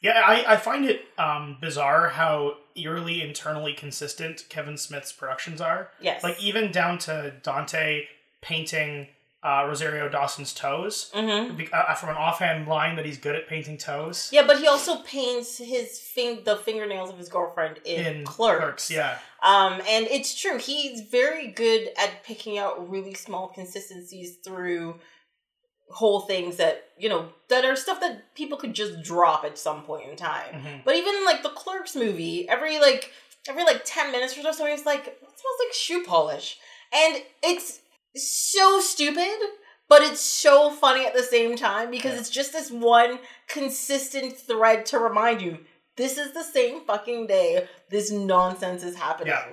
Yeah, I, I find it um, bizarre how eerily internally consistent Kevin Smith's productions are. yes, Like even down to Dante painting uh, Rosario Dawson's toes hmm be- uh, from an offhand line that he's good at painting toes. yeah, but he also paints his fing- the fingernails of his girlfriend in, In Clerks. yeah. Um, and it's true. He's very good at picking out really small consistencies through whole things that, you know, that are stuff that people could just drop at some point in time. Mhm. But even in, like the Clerks movie, every like every like 10 minutes or so somebody's like, it smells like shoe polish. And it's so stupid, but it's so funny at the same time because Yeah. it's just this one consistent thread to remind you this is the same fucking day this nonsense is happening. Yeah.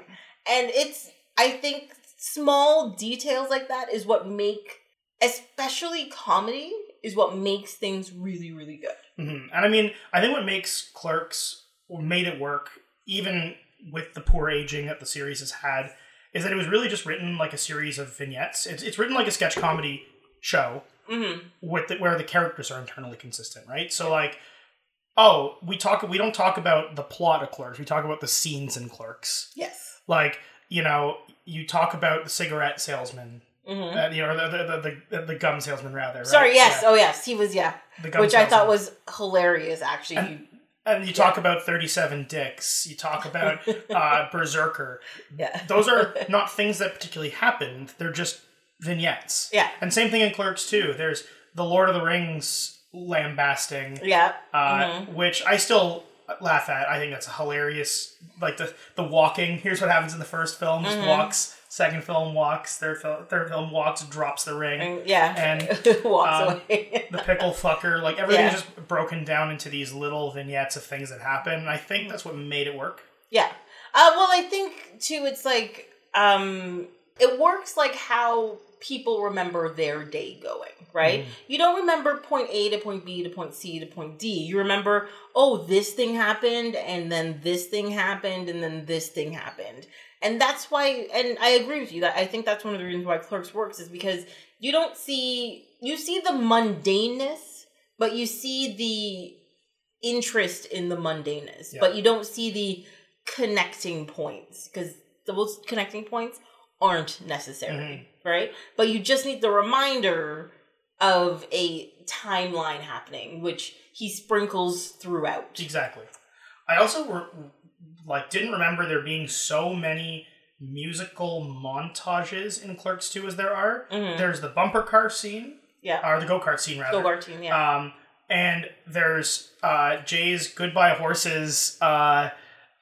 And it's I think small details like that is what make especially comedy is what makes things really really good. hmm And I mean, I think what makes Clerks or made it work, even with the poor aging that the series has had, is that it was really just written like a series of vignettes. It's, it's written like a sketch comedy show Mhm. with the, where the characters are internally consistent, right? So like, oh, we talk we don't talk about the plot of Clerks. We talk about the scenes in Clerks. Yes. Like, you know, you talk about the cigarette salesman, Mhm. uh, you know, the the, the the gum salesman rather. Right? Sorry, yes. Yeah, Oh yes, he was yeah. the gum Which I thought was hilarious actually. And- You- And you talk about 37 dicks. You talk about uh, Berserker. yeah. Those are not things that particularly happened. They're just vignettes. Yeah. And same thing in Clerks 2. There's the Lord of the Rings lambasting, Yeah. uh, Mhm. which I still laugh at. I think that's hilarious. Like the the walking. Here's what happens in the first film: just Mhm. walks. Second film walks. Third film, third film walks. Drops the ring. And, yeah. And, walks um, away. the pickle fucker. Like everything's Yeah. just broken down into these little vignettes of things that happen. And I think that's what made it work. Yeah. Uh, well, I think too. It's like um, it works like how people remember their day going, right? Mhm. You don't remember point A to point B to point C to point D. You remember, oh, this thing happened, and then this thing happened, and then this thing happened. And that's why, and I agree with you that I think that's one of the reasons why Clerks works is because you don't see, you see the mundaneness, but you see the interest in the mundaneness, Yeah. but you don't see the connecting points because those connecting points aren't necessary, mm-hmm. right? But you just need the reminder of a timeline happening, which he sprinkles throughout. Exactly. I also were, like didn't remember there being so many musical montages in Clerks 2 as there are. Mhm. There's the bumper car scene, Yeah, or the go kart scene rather. Go-kart scene, Yeah, Um, and there's uh, Jay's Goodbye Horses, uh,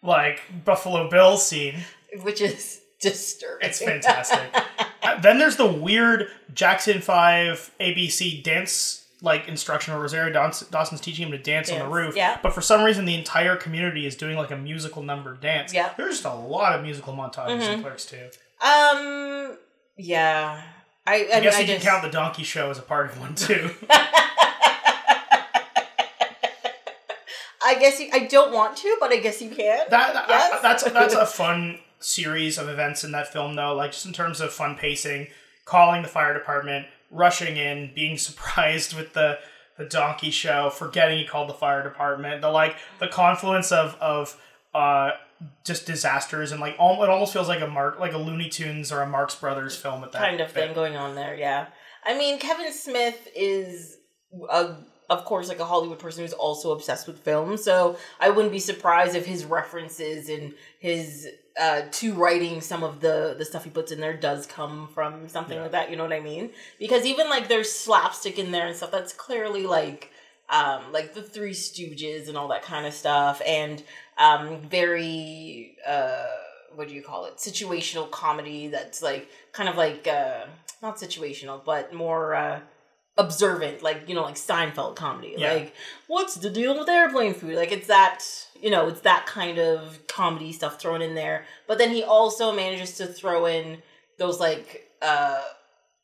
like Buffalo Bill scene. which is disturbing. It's fantastic. Uh, then there's the weird Jackson 5 ABC dance like instruction where Rosario Dawson's teaching him to dance, on the roof. yeah. But for some reason, the entire community is doing like a musical number dance. Yeah. There's just a lot of musical montages in Mhm. Clerks 2. Um. Yeah. I, I, I mean, guess I you can just, count the Donkey Show as a part of one too. I guess you, I don't want to, but I guess you can. That, that- Yes. that's that's a fun series of events in that film, though. Like just in terms of fun pacing, calling the fire department, rushing in, being surprised with the the donkey show, forgetting he called the fire department. The like the confluence of of uh just disasters and like al- it almost feels like a Mark like a Looney Tunes or a Marx Brothers film at that kind of thing going on there. Yeah, I mean, Kevin Smith is a, of course, like a Hollywood person who's also obsessed with film. So I wouldn't be surprised if his references and his uh, to writing some of the the stuff he puts in there does come from something Yeah. like that. You know what I mean? Because even like there's slapstick in there and stuff that's clearly like. Um, like the Three Stooges and all that kind of stuff, and um, very uh, what do you call it? Situational comedy that's like kind of like uh, not situational, but more uh, observant, like you know, like Seinfeld comedy. Yeah. Like, what's the deal with airplane food? Like, it's that you know, it's that kind of comedy stuff thrown in there. But then he also manages to throw in those like uh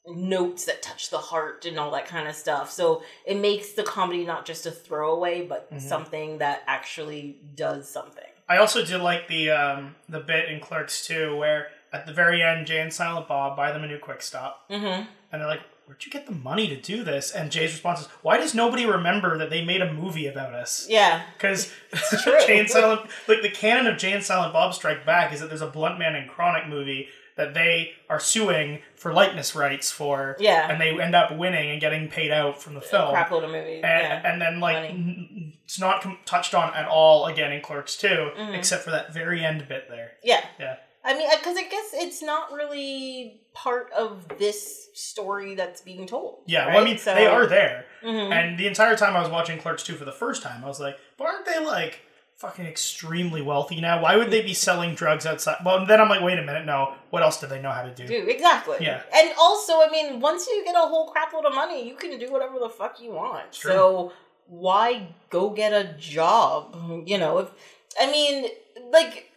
notes that touch the heart and all that kind of stuff. So it makes the comedy not just a throwaway, but Mhm. something that actually does something. I also did like the um the bit in Clerks 2 where at the very end Jay and Silent Bob buy them a new quick stop Mm-hmm. and they're like, Where'd you get the money to do this? And Jay's response is, Why does nobody remember that they made a movie about us? Yeah. Because. Jay and Silent like the canon of Jay and Silent Bob Strike Back is that there's a Bluntman and Chronic movie that they are suing for likeness rights for Yeah. and they end up winning and getting paid out from the film. Crap load of movies. And, yeah. and then like n- it's not com- touched on at all again in Clerks 2 Mhm. except for that very end bit there. Yeah. Yeah. I mean, because I guess it's not really part of this story that's being told. Yeah, right? well, I mean, So- they are there. Mhm. And the entire time I was watching Clerks 2 for the first time, I was like, but aren't they like fucking extremely wealthy now? Why would they be selling drugs outside? Well, then I'm like, wait a minute, no. What else do they know how to do? Do exactly. Yeah. And also, I mean, once you get a whole crap load of money, you can do whatever the fuck you want. True. So why go get a job? You know, if I mean, like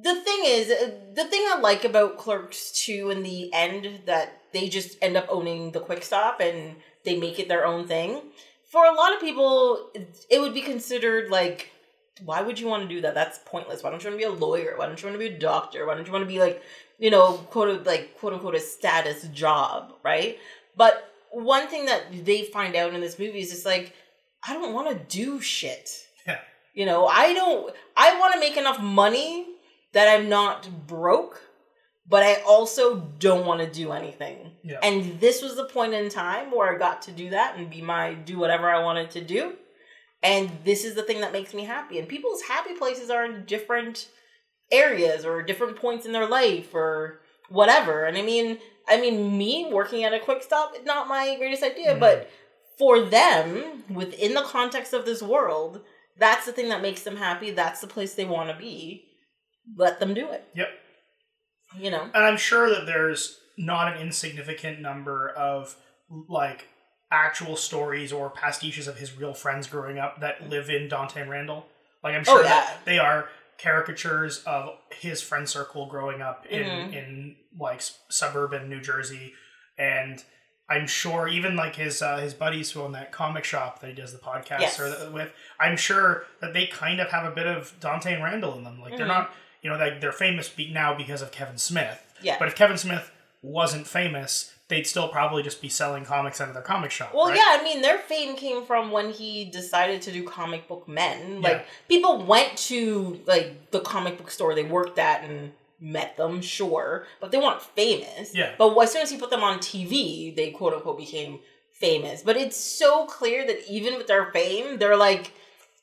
the thing is, uh, the thing I like about Clerks 2 in the end that they just end up owning the quick stop and they make it their own thing. For a lot of people, it- it would be considered like why would you want to do that? That's pointless. Why don't you want to be a lawyer? Why don't you want to be a doctor? Why don't you want to be like, you know, quote like quote unquote a status job, right? But one thing that they find out in this movie is just like, I don't want to do shit. Yeah. You know, I don't. I want to make enough money that I'm not broke, but I also don't want to do anything. Yeah. And this was the point in time where I got to do that and be my do whatever I wanted to do. And this is the thing that makes me happy. And people's happy places are in different areas or different points in their life or whatever. And I mean, I mean, me working at a quick stop, not my greatest idea, Mhm. but for them, within the context of this world, that's the thing that makes them happy. That's the place they want to be. Let them do it. Yep. You know? And I'm sure that there's not an insignificant number of like actual stories or pastiches of his real friends growing up that live in Dante and Randall. Like I'm sure Oh, yeah. that they are caricatures of his friend circle growing up in Mhm. in like suburban New Jersey, and I'm sure even like his uh, his buddies who own that comic shop that he does the podcast Yes. or th- with, I'm sure that they kind of have a bit of Dante and Randall in them. Like they're Mhm. not, you know, like they're famous be- now because of Kevin Smith. Yeah. But if Kevin Smith wasn't famous, they'd still probably just be selling comics out of their comic shop. Well, right? yeah, I mean, their fame came from when he decided to do comic book men. Yeah. Like, people went to, like, the comic book store they worked at and met them, sure, but they weren't famous. Yeah. But as soon as he put them on TV, they quote unquote became famous. But it's so clear that even with their fame, they're like,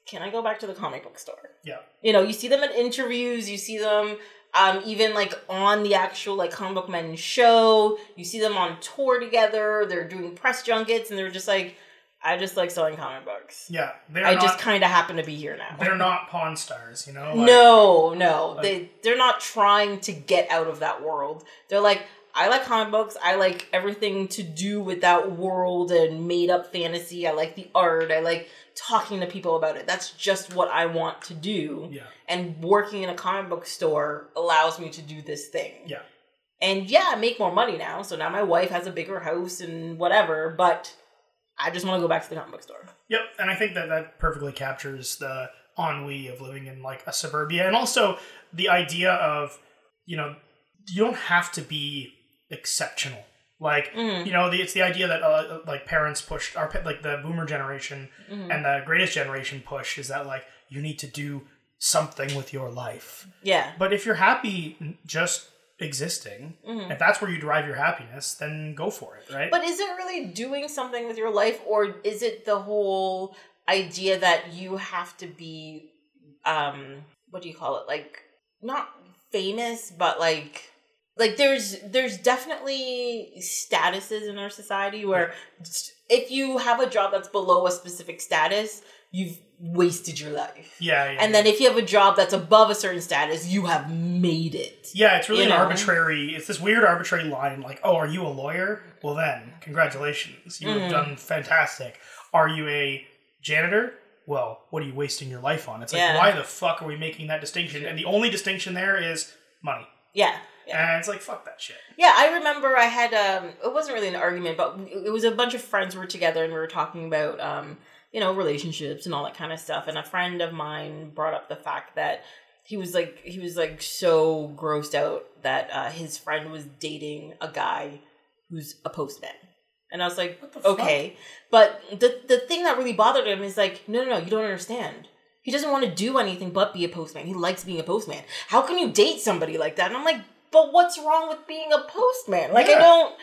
can I go back to the comic book store? Yeah. You know, you see them in interviews, you see them um, even like on the actual like comic book men show, you see them on tour together, they're doing press junkets, and they're just like, I just like selling comic books. Yeah. I not, just kind of happen to be here now. they're not pawn stars, you know? Like, no, no, like- they they're not trying to get out of that world. They're like, I like comic books. I like everything to do with that world and made up fantasy. I like the art. I like talking to people about it. That's just what I want to do. Yeah. And working in a comic book store allows me to do this thing. Yeah. And yeah, I make more money now. So now my wife has a bigger house and whatever, but I just want to go back to the comic book store. Yep, and I think that that perfectly captures the ennui of living in like a suburbia, and also the idea of you know you don't have to be exceptional. Like Mhm. you know, the, it's the idea that uh, like parents pushed our like the boomer generation Mhm. and the greatest generation push is that like you need to do something with your life. Yeah. But if you're happy just existing, Mhm. if that's where you derive your happiness, then go for it, right? But is it really doing something with your life, or is it the whole idea that you have to be, um, what do you call it? Like not famous, but like, like there's there's definitely statuses in our society where if you have a job that's below a specific status, you've wasted your life. yeah, yeah. And then if you have a job that's above a certain status, you have made it. Yeah, it's really an know? arbitrary. It's this weird arbitrary line, like, "Oh, are you a lawyer? Well, then, congratulations, you Mhm. have done fantastic. Are you a janitor? Well, what are you wasting your life on? It's like, Yeah. why the fuck are we making that distinction? And the only distinction there is money. Yeah. Yeah. And it's like, fuck that shit. Yeah, I remember I had um it wasn't really an argument, but it was a bunch of friends were together and we were talking about um you know relationships and all that kind of stuff and a friend of mine brought up the fact that he was like he was like so grossed out that uh, his friend was dating a guy who's a postman. And I was like, What the fuck? okay. But the the thing that really bothered him is like, no, no, no, you don't understand. He doesn't want to do anything but be a postman. He likes being a postman. How can you date somebody like that? And I'm like, but what's wrong with being a postman? Like I don't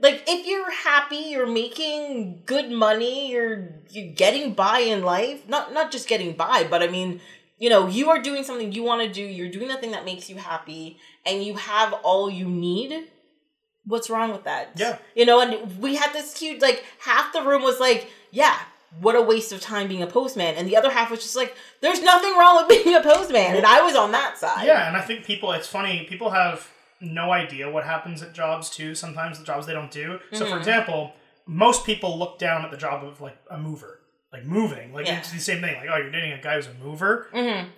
like if you're happy, you're making good money, you're you're getting by in life. Not not just getting by, but I mean, you know, you are doing something you want to do, you're doing the thing that makes you happy, and you have all you need. What's wrong with that? Yeah. You know, and we had this huge like half the room was like, yeah, what a waste of time being a postman. And the other half was just like, there's nothing wrong with being a postman. And I was on that side. Yeah, and I think people. It's funny. People have no idea what happens at jobs too. Sometimes the jobs they don't do. So, for Mhm. example, most people look down at the job of like a mover, like moving. Like Yeah. it's the same thing. Like, oh, you're dating a guy who's a mover. Mm-hmm.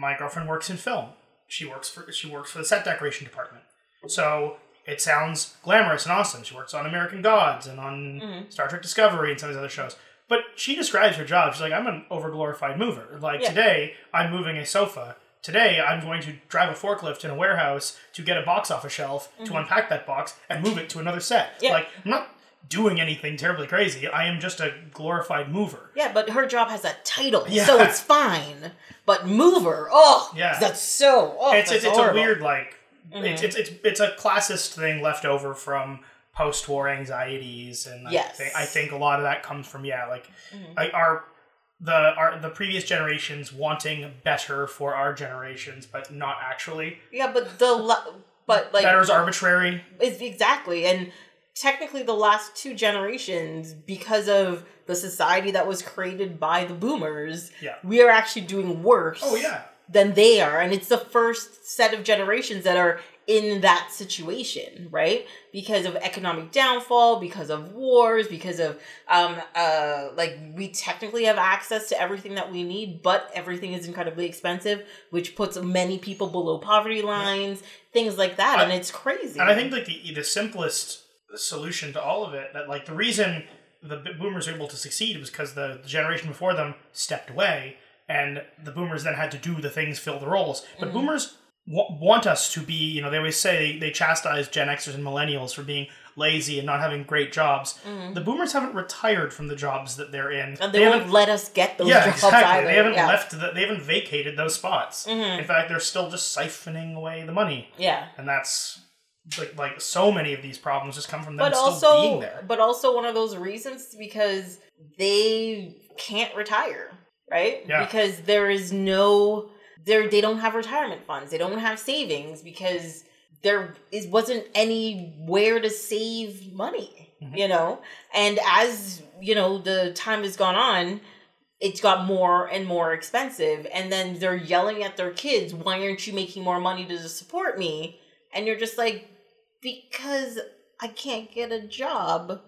my girlfriend works in film. She works for she works for the set decoration department. So it sounds glamorous and awesome. She works on American Gods and on Mhm. Star Trek Discovery and some of these other shows. But she describes her job. She's like, I'm an overglorified mover. Like Yeah. today, I'm moving a sofa. Today, I'm going to drive a forklift in a warehouse to get a box off a shelf to unpack that box and move it to another set. Mm-hmm. Yeah. Like I'm not doing anything terribly crazy. I am just a glorified mover. Yeah, but her job has a title, Yeah. so it's fine. But mover, oh, Yeah. that's so. Oh, it's that's it's, it's a weird like Mhm. it's, it's it's it's a classist thing left over from post-war anxieties and I Yes. think I think a lot of that comes from yeah like Mhm. like our the our the previous generations wanting better for our generations but not actually Yeah, but the but like better is arbitrary It's exactly. And technically, the last two generations, because of the society that was created by the boomers, Yeah. we are actually doing worse oh yeah than they are. And it's the first set of generations that are in that situation, right? Because of economic downfall, because of wars, because of um uh like we technically have access to everything that we need, but everything is incredibly expensive, which puts many people below poverty lines, things like that, I- and it's crazy. and I think like the the simplest solution to all of it that like the reason the boomers were able to succeed was because the, the generation before them stepped away and the boomers then had to do the things fill the roles but Mhm. boomers want us to be you know they always say they chastise gen xers and millennials for being lazy and not having great jobs Mhm. the boomers haven't retired from the jobs that they're in And they, haven't let us get those yeah jobs exactly either. they haven't yeah. left the, they haven't vacated those spots Mhm. in fact they're still just siphoning away the money Yeah. and that's like like so many of these problems just come from them But still also being there. but also one of those reasons because they can't retire, right? Yeah. Because there is no there they don't have retirement funds. They don't have savings because there is wasn't anywhere to save money, Mhm. you know? And as, you know, the time has gone on, it's got more and more expensive and then they're yelling at their kids why aren't you making more money to support me and you're just like because i can't get a job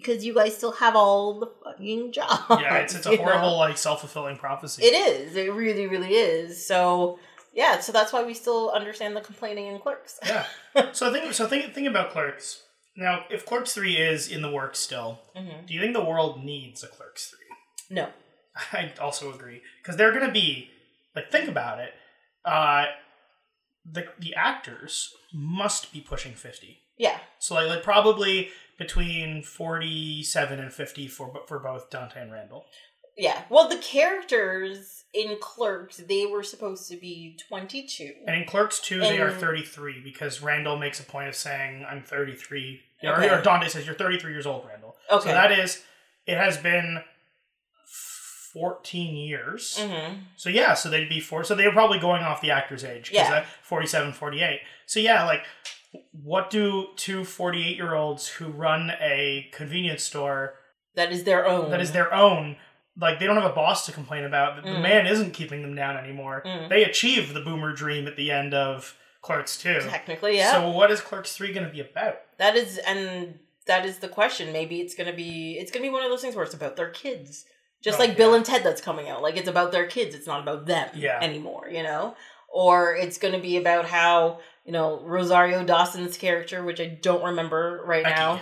because you guys still have all the fucking jobs yeah, it's it's a you know? horrible like self fulfilling prophecy. it is it really really is so Yeah, so that's why we still understand the complaining in Clerks. Yeah. so think so think think about Clerks. Now, if Clerks three is in the works still, Mhm. do you think the world needs a Clerks three? No. I also agree because they're going to be like think about it. Uh, the the actors must be pushing fifty. Yeah. So like, like probably between forty seven and fifty for for both Dante and Randall. Yeah. Well, the characters in Clerks, they were supposed to be 22. And in Clerks 2, they are 33 because Randall makes a point of saying, I'm 33. Or- Okay. Or, Dante says, You're 33 years old, Randall. Okay. So that is, it has been 14 years. hmm So yeah, so they'd be four. So they were probably going off the actor's age. Yeah. uh, 47, 48. So yeah, like, what do two 48 year olds who run a convenience store That is their own. that is their own. Like they don't have a boss to complain about. The- Mm. man isn't keeping them down anymore. Mm. They achieve the boomer dream at the end of Clerks 2. Technically, yeah. So what is Clerks 3 going to be about? that is, and that is the question. Maybe it's gonna be, it's gonna be one of those things where it's about their kids. Just Oh, like Bill and Ted that's coming out. Like it's about their kids. It's not about them Yeah. anymore, you know? Or it's gonna be about how, you know, Rosario Dawson's character, which I don't remember right Becky. now.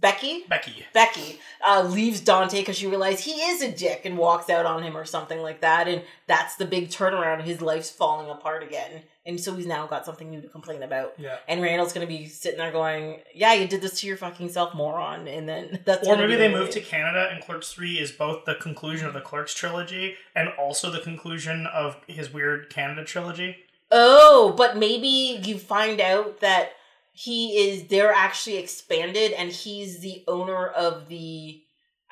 Becky? Becky. Becky uh, leaves Dante because she realized he is a dick and walks out on him or something like that. And that's the big turnaround. His life's falling apart again. And so he's now got something new to complain about. Yeah. And Randall's going to be sitting there going, Yeah, you did this to your fucking self, moron. And then that's Or maybe they the move to Canada and Clerks 3 is both the conclusion of the Clerks trilogy and also the conclusion of his weird Canada trilogy. Oh, but maybe you find out that he is, they're actually expanded and he's the owner of the.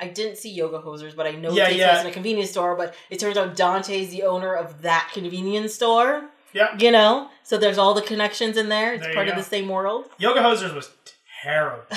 I didn't see Yoga Hosers, but I know Yeah, it takes yeah. place in a convenience store. But it turns out Dante's the owner of that convenience store. Yeah. You know, so there's all the connections in there. It's There part of the same world. Yoga Hosers was terrible.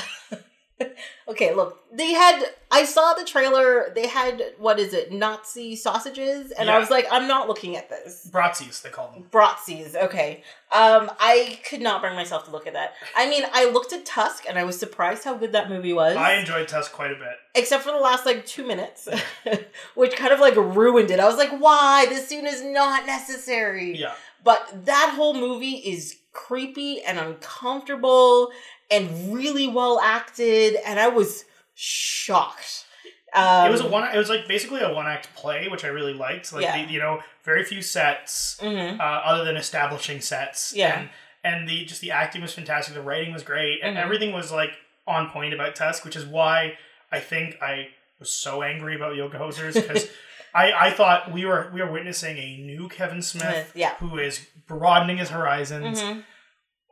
Okay, look, they had. I saw the trailer. They had what is it, Nazi sausages, and I was like, I'm not looking at this. Bratzies, they call them. Bratzies, okay. Um, I could not bring myself to look at that. I mean, I looked at Tusk, and I was surprised how good that movie was. I enjoyed Tusk quite a bit. except for the last like two minutes, which kind of like ruined it. I was like, why? This scene is not necessary. Yeah. But that whole movie is creepy and uncomfortable and really well acted, and I was shocked. Um, it was a one. It was like basically a one act play, which I really liked. Like Yeah. the, you know, very few sets, mhm. uh, other than establishing sets. Yeah. and, and the just the acting was fantastic. The writing was great, and Mhm. everything was like on point about Tusk, which is why I think I was so angry about Yoga Hosers because I I thought we were we were witnessing a new Kevin Smith Yeah. who is broadening his horizons. Mhm.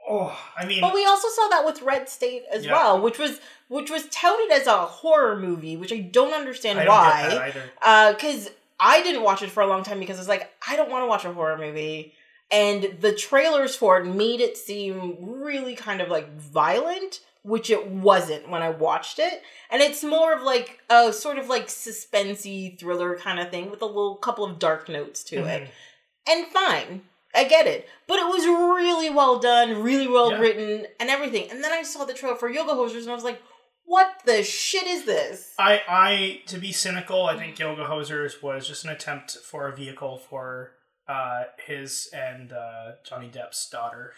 Oh, I mean, But we also saw that with Red State as Yeah. well, which was which was touted as a horror movie, which I don't understand I why. get that either. because I didn't watch it for a long time because I was like, I don't want to watch a horror movie. And the trailers for it made it seem really kind of like violent, which it wasn't when I watched it. And it's more of like a sort of like suspensey thriller kind of thing with a little couple of dark notes to it. Mhm. And fine, I get it. But it was really well done, really well Yeah. written, and everything. And then I saw the trailer for Yoga Hosers and I was like, what the shit is this? I, I, to be cynical, I think Yoga Hosers was just an attempt for a vehicle for uh, his and uh, Johnny Depp's daughter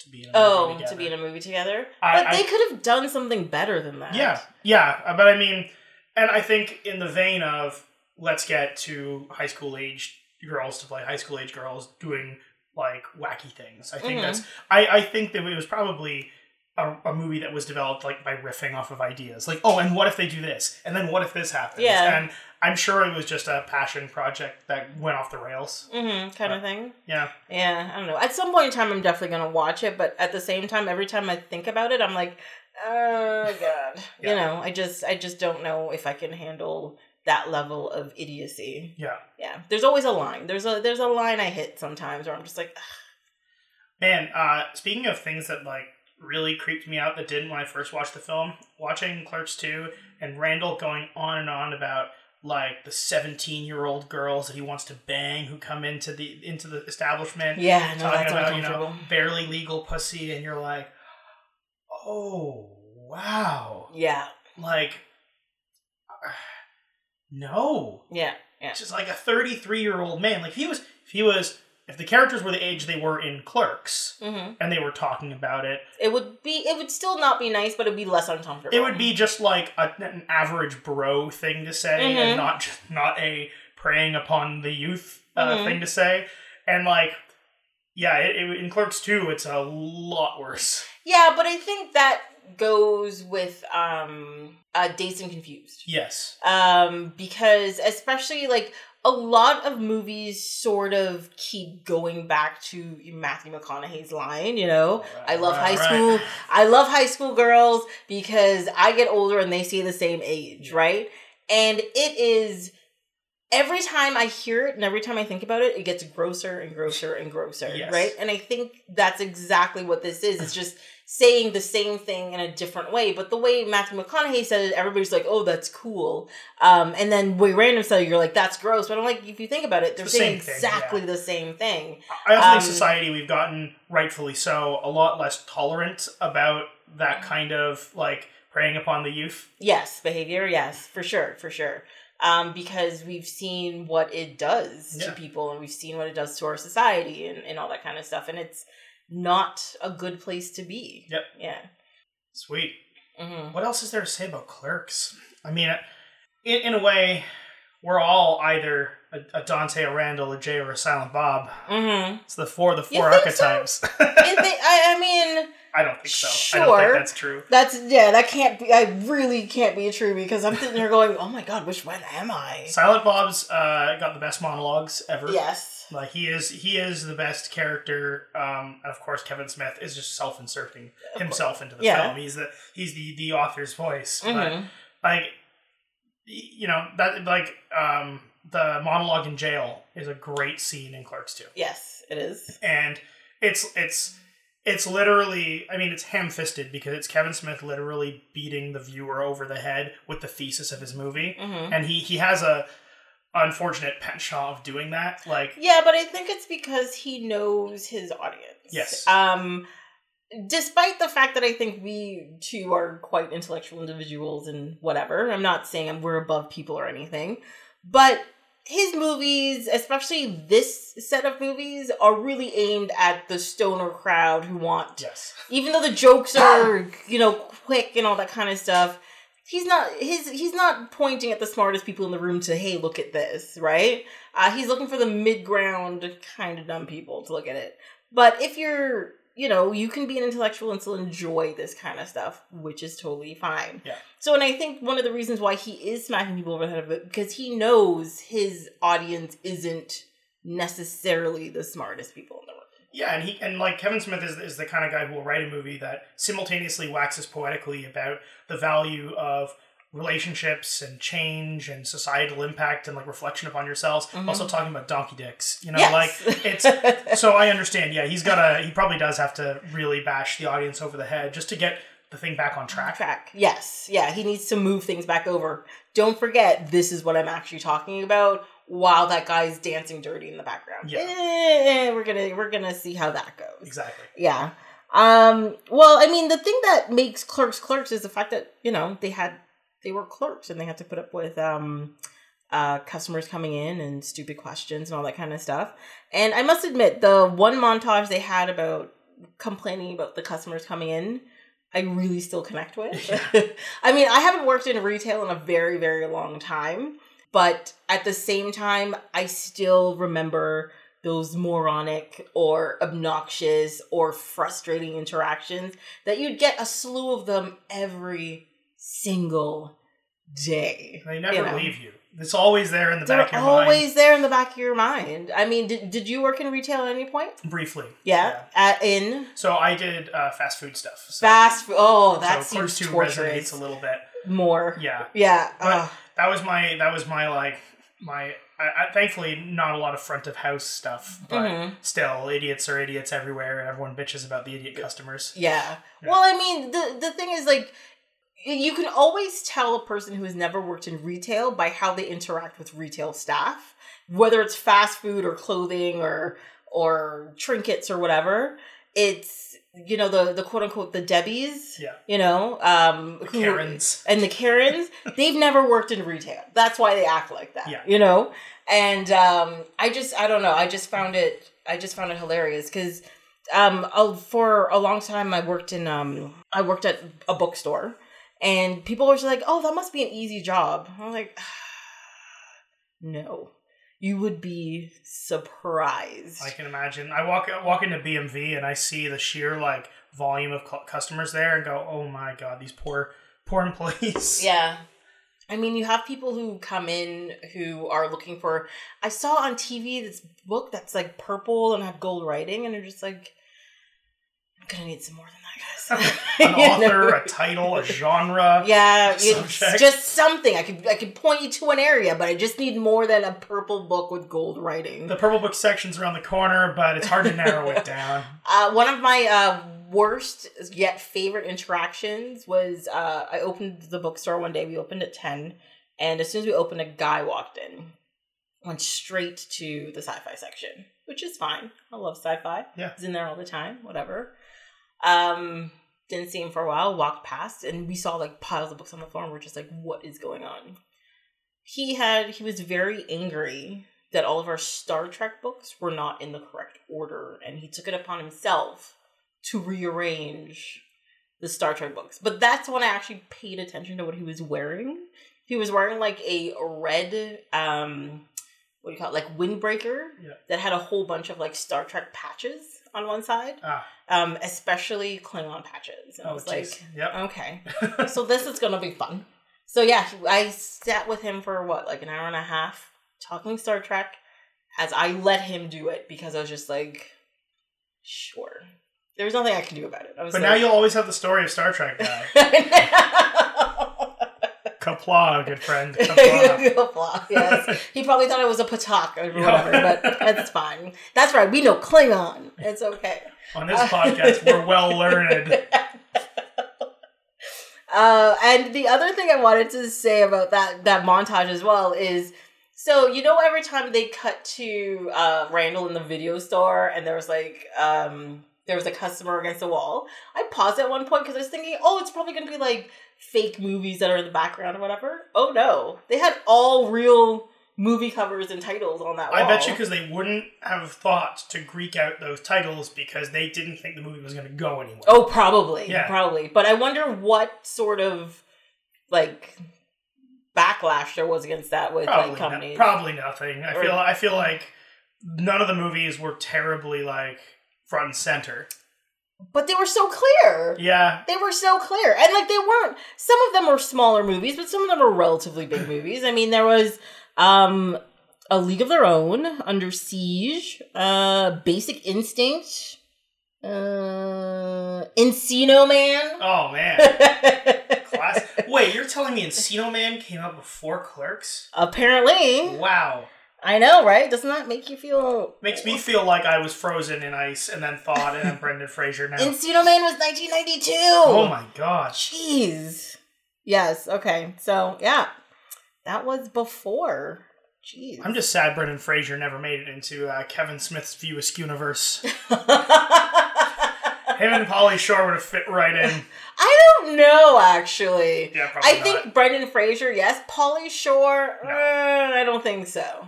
to be in a movie Oh, together. to be in a movie together. I- but I- they could have done something better than that. Yeah, yeah, uh, but I mean, and I think in the vein of let's get to high school age girls to play high school age girls doing like wacky things. I think Mhm. that's. I I think that it was probably. A, a movie that was developed like by riffing off of ideas like oh and what if they do this and then what if this happens Yeah. and i'm sure it was just a passion project that went off the rails Mm-hmm, kind of thing. yeah Yeah, I don't know. At some point in time, I'm definitely gonna watch it, but at the same time, every time I think about it, I'm like, oh god. Yeah. You know, I just, I just don't know if I can handle that level of idiocy. yeah Yeah, there's always a line. There's a, there's a line I hit sometimes where I'm just like, Man, uh, speaking of things that like really creeped me out that didn't when I first watched the film, watching Clerks 2 and Randall going on and on about like the 17 year old girls that he wants to bang who come into the into the establishment. Yeah, no, talking about you know barely legal pussy and you're like oh wow. Yeah, like no. Yeah, yeah. just like a 33 year old man. Like if he was if he was if the characters were the age they were in Clerks hmm and they were talking about it, It would be. It would still not be nice, but it'd be less uncomfortable. it would be just like a, an average bro thing to say, Mhm. and not just, not a preying upon the youth uh, Mhm. thing to say. And like, yeah, it, it, in Clerks two, it's a lot worse. Yeah, but I think that goes with um uh Dazed and Confused. Yes. Um because especially like a lot of movies sort of keep going back to Matthew McConaughey's line, you know. I love high school. right. I love high school girls because I get older and they stay the same age, right? And it is every time I hear it and every time I think about it, it gets grosser and grosser and grosser, Yes. right? And I think that's exactly what this is. It's just saying the same thing in a different way. But the way Matthew McConaughey said it, everybody's like, "Oh, that's cool." Um, and then way random stuff, you're like, "That's gross." But I'm like, if you think about it, they're the saying thing, exactly yeah. the same thing. I also Um, think society we've gotten rightfully so a lot less tolerant about that kind of like preying upon the youth. Yes, behavior. Yes, for sure, for sure. Um, because we've seen what it does Yeah. to people, and we've seen what it does to our society, and, and all that kind of stuff, and it's not a good place to be. Yep. Yeah. Sweet. hmm What else is there to say about Clerks? I mean, in, in a way, we're all either a, a Dante, a Randall, a Jay, or a Silent Bob. hmm It's the four the four think so? archetypes. I, I mean, I don't think so. I don't Sure. think that's true. that's yeah, that can't be. I really can't be true because I'm sitting here going, "Oh my god, which one am I?" Silent Bob's uh, got the best monologues ever. Yes. Like he is, he is the best character. Um, and of course, Kevin Smith is just self-inserting himself into the Yeah. film. He's the he's the the author's voice. But hmm like, you know that like um, the monologue in jail is a great scene in Clerks 2, Yes, it is. and it's it's it's literally I mean it's ham-fisted because it's Kevin Smith literally beating the viewer over the head with the thesis of his movie, hmm and he he has a unfortunate penchant of doing that. Like Yeah, but I think it's because he knows his audience. Yes. Um despite the fact that I think we too are quite intellectual individuals and whatever. I'm not saying we're above people or anything, but his movies, especially this set of movies, are really aimed at the stoner crowd who want yes, even though the jokes are you know quick and all that kind of stuff he's not his he's not pointing at the smartest people in the room to hey look at this right? Uh, he's looking for the mid-ground kind of dumb people to look at it. But if you're you know you can be an intellectual and still enjoy this kind of stuff which is totally fine. Yeah. so and i think one of the reasons why he is smacking people over the head of it because he knows his audience isn't necessarily the smartest people in the room Yeah, and he and like Kevin Smith is, is the kind of guy who will write a movie that simultaneously waxes poetically about the value of relationships and change and societal impact and like reflection upon yourselves. Mhm. Also talking about donkey dicks, you know, Yes. like it's. So I understand. Yeah, he's gotta. He probably does have to really bash the audience over the head just to get the thing back on track. track. Yes. Yeah, he needs to move things back over. Don't forget, this is what I'm actually talking about while that guy's dancing dirty in the background. Yeah. Eh, we're gonna we're gonna see how that goes. Exactly. Yeah. Um, well, I mean, the thing that makes clerks clerks is the fact that, you know, they had they were clerks and they had to put up with um uh customers coming in and stupid questions and all that kind of stuff. And I must admit, the one montage they had about complaining about the customers coming in, I really still connect with. I mean, I haven't worked in retail in a very, very long time, but at the same time, I still remember those moronic or obnoxious or frustrating interactions that you'd get a slew of them every single day. They never You know. leave you. It's always there in the They're back of your always there in the back of your mind. I mean, did, did you work in retail at any point? Briefly. Yeah, At, in So I did uh, fast food stuff. So, fast food. Oh, that so seems 2 torturous. resonates a little bit. More. Yeah. Yeah. But-. That was my that was my like my I, I, thankfully not a lot of front of house stuff but Mhm. still idiots are idiots everywhere and everyone bitches about the idiot customers Yeah. Yeah. Well, I mean, the the thing is like you can always tell a person who has never worked in retail by how they interact with retail staff, whether it's fast food or clothing or or trinkets or whatever. It's you know the the quote unquote the Debbies. Yeah. You know, um, the who- karens and the Karens, they've never worked in retail. That's why they act like that. Yeah. You know? And um I just I don't know, I just found it I just found it hilarious because um I'll- for a long time I worked in um I worked at a bookstore and people were just like, "Oh, that must be an easy job." I'm like, "No. You would be surprised." I can imagine. I walk walk into BMV and I see the sheer like volume of customers there and go, "Oh my god, these poor poor employees." Yeah. I mean, you have people who come in who are looking for. I saw on TV this book that's like purple and had gold writing, and they're just like, gonna need some more than that, guys. An author, know? a title, a genre. Yeah, it's just something. I could I could point you to an area, but I just need more than a purple book with gold writing. The purple book section's around the corner, but it's hard to narrow it down. Uh, one of my uh, worst yet favorite interactions was uh, I opened the bookstore one day. We opened at 10, and as soon as we opened, a guy walked in, went straight to the sci fi section, which is fine. I love sci fi. Yeah. He's in there all the time, whatever. Um, didn't see him for a while, walked past, and we saw like piles of books on the floor, and we're just like, what is going on? He had, he was very angry that all of our Star Trek books were not in the correct order, and he took it upon himself to rearrange the Star Trek books. But that's when I actually paid attention to what he was wearing. He was wearing like a red, um, what do you call it, like windbreaker Yeah. that had a whole bunch of like Star Trek patches on one side, Ah, um, especially Klingon patches. And I oh, was jeez. like, yep. okay, so this is gonna be fun. So yeah, I sat with him for what, like an hour and a half, talking Star Trek, as I let him do it because I was just like, sure. There was nothing I can do about it. I was but like, now you'll always have the story of Star Trek guy. Qapla', good friend. Qapla'. Yes. He probably thought it was a patak or whatever, but that's fine. That's right. We know Klingon. It's okay. On this podcast, we're well learned. Uh, and the other thing I wanted to say about that that montage as well is so you know every time they cut to uh, Randall in the video store and there was like um, there was a customer against the wall. I paused at one point because I was thinking, oh, it's probably gonna be like fake movies that are in the background or whatever. Oh no, they had all real movie covers and titles on that wall. I bet you because they wouldn't have thought to Greek out those titles because they didn't think the movie was going to go anywhere. Oh, probably. Yeah. Probably. But I wonder what sort of like backlash there was against that with probably, like no- companies. probably nothing. I Or- feel I feel like none of the movies were terribly like front and center. but they were so clear. Yeah, They were so clear. And like they weren't some of them were smaller movies, but some of them were relatively big movies. I mean, there was um A League of Their Own, Under Siege, uh Basic Instinct, uh Encino Man. Oh man, class. Wait, you're telling me Encino Man came out before Clerks? Apparently. Wow, I know, right? Doesn't that make you feel makes me feel like I was frozen in ice and then thawed, and I'm Brendan Fraser now. Encino Man was 1992. oh my god. Jeez. Yes. Okay. So yeah, that was before. Jeez. I'm just sad Brendan Fraser never made it into uh, Kevin Smith's View Askew-universe. Him and Pauly Shore would have fit right in. I don't know actually. Yeah, probably I think Brendan Fraser, yes. Pauly Shore, No. uh, I don't think so.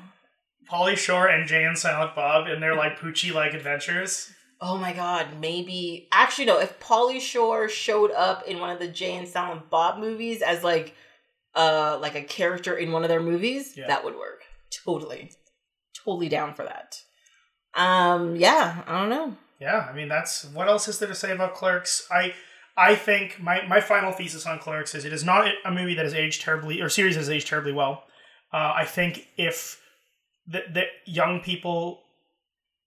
Pauly Shore and Jay and Silent Bob in their like Poochie like adventures. Oh my god, maybe actually no, if Pauly Shore showed up in one of the Jay and Silent Bob movies as like uh like a character in one of their movies, Yeah. that would work. Totally. Totally down for that. Um yeah, I don't know. Yeah, I mean that's what else is there to say about Clerks? I I think my, my final thesis on Clerks is it is not a movie that has aged terribly or series that has aged terribly well. Uh, I think if the, the young people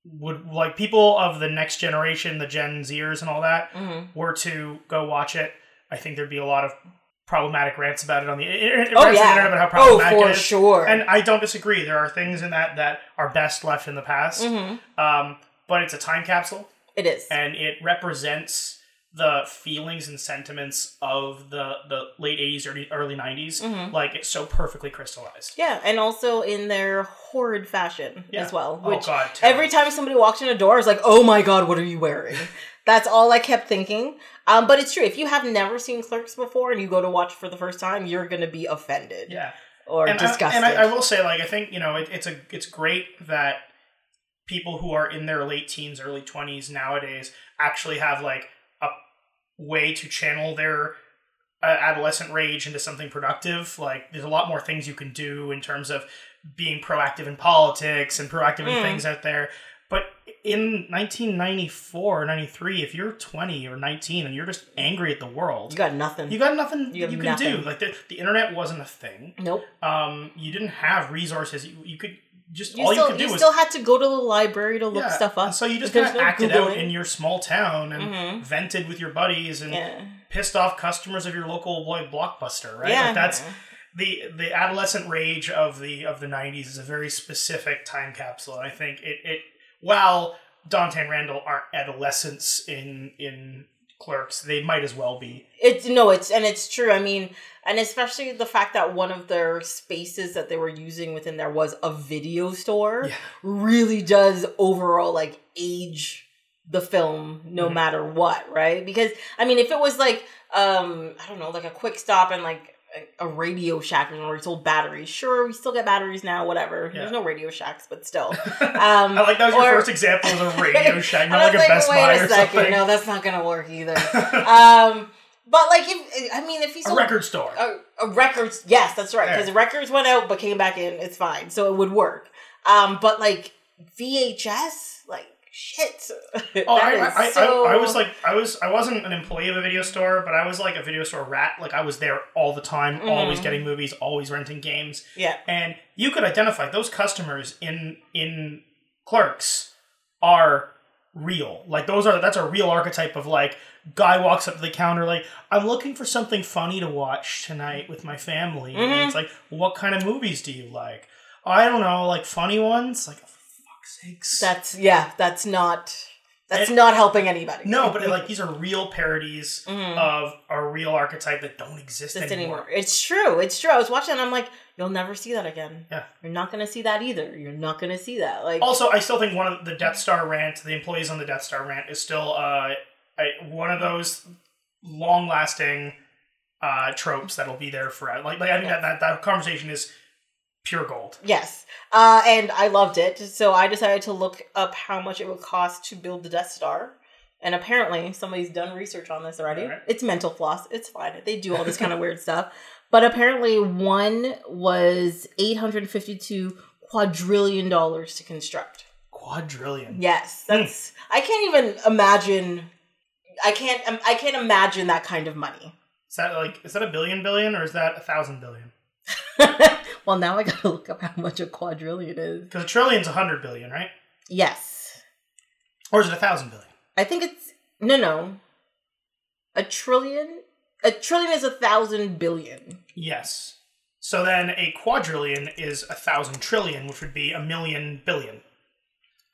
would like people of the next generation, the Gen Zers and all that, Mhm. were to go watch it, I think there'd be a lot of problematic rants about it on the internet, Oh on the yeah. internet about how problematic oh for it is. sure. And I don't disagree. There are things in that that are best left in the past. Mhm. Um, but it's a time capsule It is. and it represents the feelings and sentiments of the the late 80s early, early 90s Mhm. like it's so perfectly crystallized Yeah, and also in their horrid fashion Yeah. as well. oh Which god every time somebody walked in a door, I was like, "Oh my god, what are you wearing?" That's all I kept thinking. Um, but it's true. If you have never seen Clerks before and you go to watch for the first time, you're gonna be offended yeah or and, I, disgusted. and I, I will say like i think you know it, it's a it's great that people who are in their late teens, early 20s nowadays actually have like way to channel their uh, adolescent rage into something productive. Like there's a lot more things you can do in terms of being proactive in politics and proactive in Mm. things out there. But in 1994 or 93, if you're 20 or 19 and you're just angry at the world, You got nothing. you got nothing You you, can nothing. do. Like the, the internet wasn't a thing. nope. Um, you didn't have resources. You, you could just You all still you could do you was still had to go to the library to look yeah, stuff up. So you just kind of no acted out in your small town and Mhm. vented with your buddies and Yeah. pissed off customers of your local like blockbuster, right? Yeah. Like that's the the adolescent rage of the of the '90s is a very specific time capsule, and I think it it while Dante and Randall aren't adolescents in in Clerks, they might as well be. It's no, it's and it's true. I mean, and especially the fact that one of their spaces that they were using within there was a video store Yeah. really does overall like age the film no Mhm. matter what, right? Because I mean, if it was like um I don't know, like a quick stop and like a, Radio Shack where we sold batteries, sure, we still get batteries now, whatever. Yeah. There's no Radio Shacks, but still. I Um, like that was your first example of a Radio Shack, I not like a Best wait Buy a or second, something. no, that's not gonna work either. um, but like, if I mean, if you sold a record store. a, a records, yes, that's right, because records went out but came back in, it's fine, so it would work. Um, but like VHS, like shit. Oh, I, I, so- I, I was like, I was, I wasn't an employee of a video store, but I was like a video store rat. Like I was there all the time, Mhm. always getting movies, always renting games, yeah, and you could identify those customers in in Clerks are real. Like those are that's a real archetype of like guy walks up to the counter like I'm looking for something funny to watch tonight with my family, Mhm. and it's like, what kind of movies do you like? I don't know, like funny ones, like. Fuck's sakes. that's yeah, that's not that's And- not helping anybody. No, but like these are real parodies Mhm. of a real archetype that don't exist anymore. anymore. It's true. It's true. I was watching and I'm like, you'll never see that again. Yeah. You're not gonna see that either. You're not gonna see that. Like Also, I still think one of the Death Star rant, the employees on the Death Star rant, is still uh, one of those long-lasting uh, tropes that'll be there forever. Like, like I think that, that that conversation is pure gold. Yes. Uh, and I loved it. So I decided to look up how much it would cost to build the Death Star. And apparently somebody's done research on this already. Alright. It's mental floss. It's fine. They do all this kind of weird stuff. But apparently one was 852 quadrillion dollars to construct. Quadrillion. Yes. That's I can't even imagine I can't um, I can't imagine that kind of money. Is that like is that a billion billion or is that a thousand billion? well, now I got to look up how much a quadrillion is. Because a trillion's a hundred billion, right? Yes. Or is it a thousand billion? I think it's no, no. A trillion. A trillion is a thousand billion. Yes. So then a quadrillion is a thousand trillion, which would be a million billion.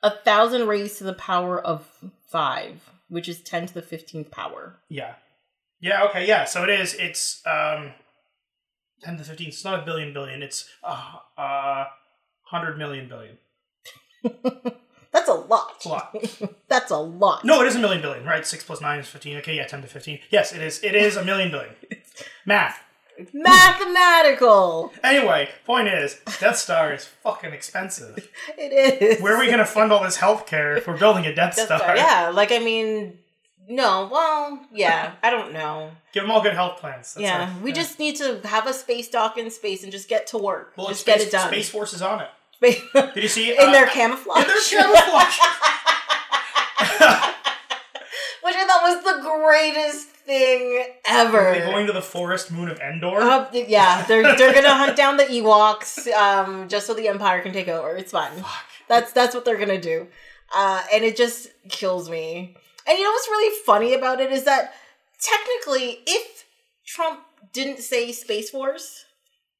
A thousand raised to the power of five, which is ten to the fifteenth power. Yeah. Yeah, okay, yeah. So it is it's um 10 to 15. It's not a billion billion. It's uh, uh 100 million billion. That's a lot. It's a lot. That's a lot. No, it is a million billion, right? 6 plus 9 is 15. Okay, yeah, 10 to 15. Yes, it is. It is a million billion. Math. Mathematical. Anyway, point is, Death Star is fucking expensive. It is. Where are we going to fund all this healthcare if we're building a Death, Death Star? Star. Yeah, like I mean, no. Well, yeah. I don't know. Give them all good health plans. That's yeah, we just need to have a space dock in space and just get to work. Well, just Space, get it done. Space Force is on it. Did you see? in uh, their camouflage. in their camouflage. Which I thought was the greatest thing ever. Are they going to the forest moon of Endor? Uh, yeah, they're they're gonna hunt down the Ewoks, um, just so the Empire can take over. It's fine. Fuck. That's that's what they're gonna do, uh, and it just kills me. And you know what's really funny about it is that technically, if Trump didn't say Space Force,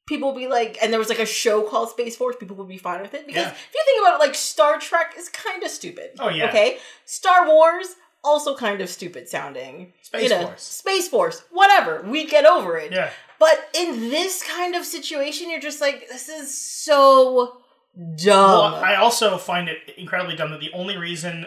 people would be like, and there was like a show called Space Force, people would be fine with it because Yeah. if you think about it, like Star Trek is kind of stupid. Oh, yeah. Okay, Star Wars also kind of stupid sounding. Space you know, Force. Space Force, whatever. We get over it. Yeah. But in this kind of situation, you're just like, this is so dumb. Well, I also find it incredibly dumb that the only reason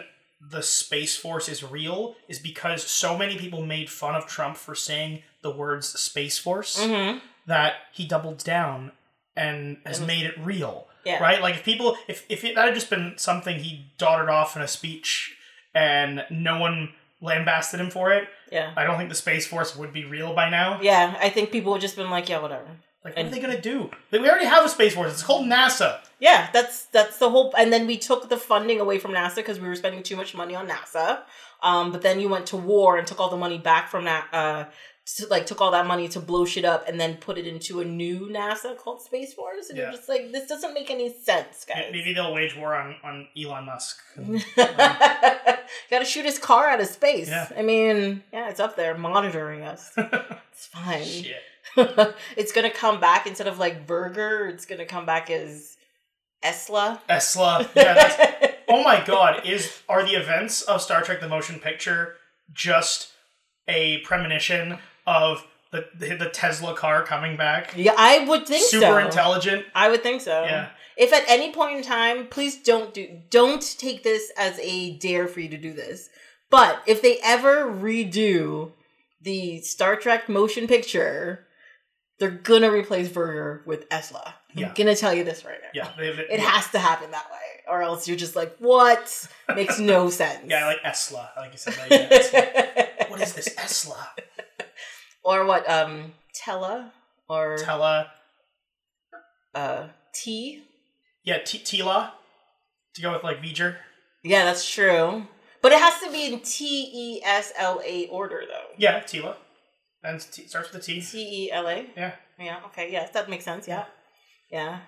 the Space Force is real is because so many people made fun of Trump for saying the words Space Force Mhm. that he doubled down and has Mhm. made it real. Yeah. Right? Like if people if if it, that had just been something he dotted off in a speech and no one lambasted him for it, Yeah. I don't think the Space Force would be real by now. Yeah, I think people would just been like, yeah, whatever. Like what And- are they gonna do? Like, we already have a Space Force. It's called NASA. Yeah, that's that's the whole. And then we took the funding away from NASA because we were spending too much money on NASA. Um, but then you went to war and took all the money back from that. Uh, to, like took all that money to blow shit up and then put it into a new NASA called Space Force. And Yeah. you're just like, this doesn't make any sense, guys. Maybe they'll wage war on, on Elon Musk. Got to shoot his car out of space. Yeah. I mean, yeah, it's up there monitoring us. It's fine. Shit. it's gonna come back instead of like V'ger. It's gonna come back as Esla. Esla. Yeah, oh my god, is are the events of Star Trek the Motion Picture just a premonition of the the, the Tesla car coming back? yeah, I would think Super so. intelligent. I would think so. Yeah. If at any point in time, please don't do don't take this as a dare for you to do this. But if they ever redo the Star Trek motion picture, they're gonna replace V'ger with Esla. I'm Yeah. gonna tell you this right now. Yeah, they, they, It has to happen that way, or else you're just like, what? Makes no sense. Yeah, I like Esla, like you said. Like, yeah, Esla. what is this Esla? or what? Um, Tella or Tella. uh T. Yeah, T- Tila. To go with like V'ger. Yeah, that's true. But it has to be in T E S L A order though. Yeah, Tila. And T- starts with a T. T E L A. Yeah. Yeah. Okay. Yes, that makes sense. Yeah. Yeah.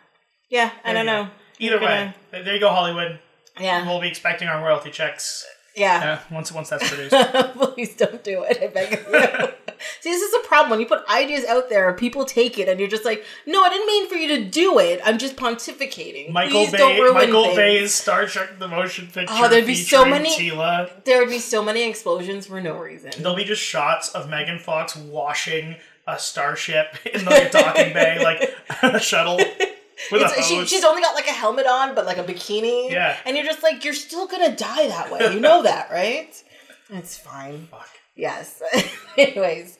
Yeah. I don't know. Either We're way, there you go, Hollywood. Yeah. We'll be expecting our royalty checks Yeah. uh, once once that's produced. Please don't do it. I beg of you. See, this is a problem. When you put ideas out there, people take it, and you're just like, "No, I didn't mean for you to do it. I'm just pontificating. Michael Please don't Bay, Michael things." Bay's Star Trek: The Motion Picture. Oh, there'd be so many- Tila. There would be so many explosions for no reason. There'll be just shots of Megan Fox washing a starship in the docking bay, like a shuttle with It's- a she, she's only got like a helmet on, but like a bikini. Yeah. And you're just like, you're still gonna die that way. You know that, right? It's fine. Fuck. Yes. Anyways,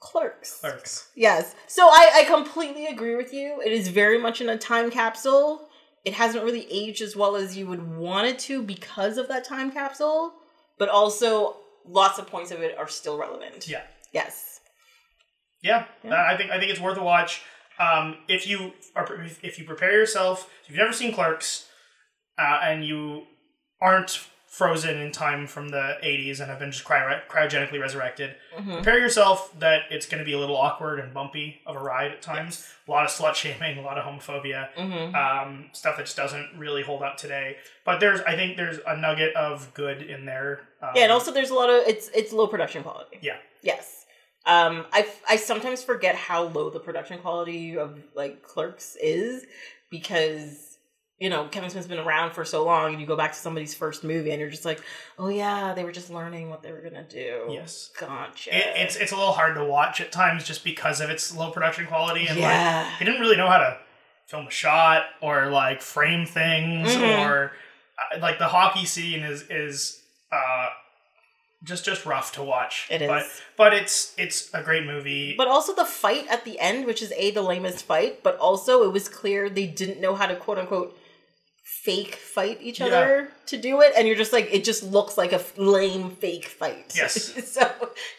clerks. Clerks. Yes. So I, I completely agree with you. It is very much in a time capsule. It hasn't really aged as well as you would want it to because of that time capsule, but also lots of points of it are still relevant. Yeah. Yes. Yeah, Yeah. I think I think it's worth a watch. Um, if you are if you prepare yourself, if you've never seen Clerks, uh, and you aren't frozen in time from the '80s and have been just cryo- cryogenically resurrected, Mhm. prepare yourself that it's going to be a little awkward and bumpy of a ride at times. A lot of slut shaming, a lot of homophobia, Mm-hmm. um, stuff that just doesn't really hold up today. But there's, I think, there's a nugget of good in there. Um, Yeah, and also there's a lot of it's it's low production quality. Yeah. Yes. Um, I I sometimes forget how low the production quality of like Clerks is because you know Kevin Smith's been around for so long, and you go back to somebody's first movie, and you're just like, oh yeah, they were just learning what they were gonna do. Yes. Gotcha. it, it's it's a little hard to watch at times just because of its low production quality and like yeah. he didn't really know how to film a shot or like frame things Mhm. or uh, like the hockey scene is is uh just just rough to watch It is. but but it's it's a great movie But also the fight at the end, which is a the lamest fight, but also it was clear they didn't know how to quote unquote fake fight each Yeah. other to do it, and you're just like it just looks like a f- lame fake fight. Yes. so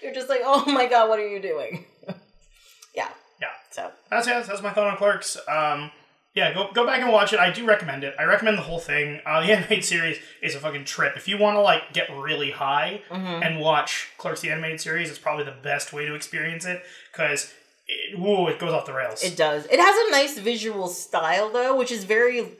you're just like, oh my god, what are you doing? yeah. Yeah. So that's yeah, that's my thought on clerks um yeah, go go back and watch it. I do recommend it. I recommend the whole thing. Uh, the animated series is a fucking trip. If you want to like get really high mhm. and watch Clerks the animated series, it's probably the best way to experience it because it, ooh, it goes off the rails. it does. It has a nice visual style though, which is very,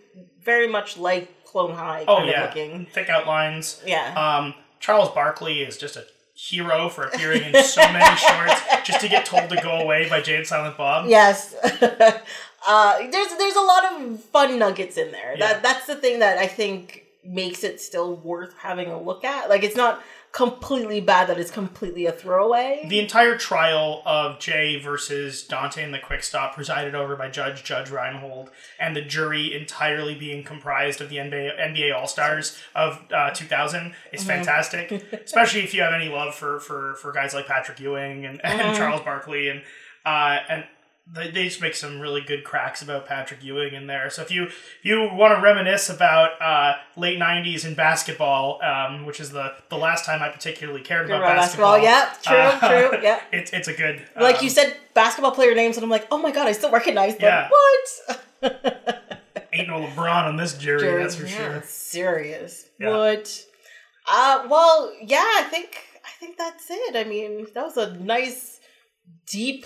very much like Clone High Oh, yeah. of looking. Thick outlines. Yeah. Um, Charles Barkley is just a hero for appearing in so many shorts just to get told to go away by and Silent Bob. Yes. uh, there's there's a lot of fun nuggets in there. Yeah. That that's the thing that I think makes it still worth having a look at. Like it's not completely bad that it's completely a throwaway. The entire trial of Jay versus Dante and the Quick Stop, presided over by Judge Judge Reinhold, and the jury entirely being comprised of the NBA, NBA All Stars of uh, 2000 is fantastic. Especially if you have any love for for, for guys like Patrick Ewing and, and Mhm. Charles Barkley and uh, and they, they just make some really good cracks about Patrick Ewing in there. So if you if you want to reminisce about uh, late '90s in basketball, um, which is the the last time I particularly cared about basketball, basketball, yeah, true, uh, true, yeah. it's it's a good Like um, you said, basketball player names, and I'm like, oh my god, I still recognize them. Yeah. What? ain't no LeBron on this jury, that's for Yeah, sure. Serious. Yeah. What? Uh, well, yeah, I think I think that's it. I mean, that was a nice, deep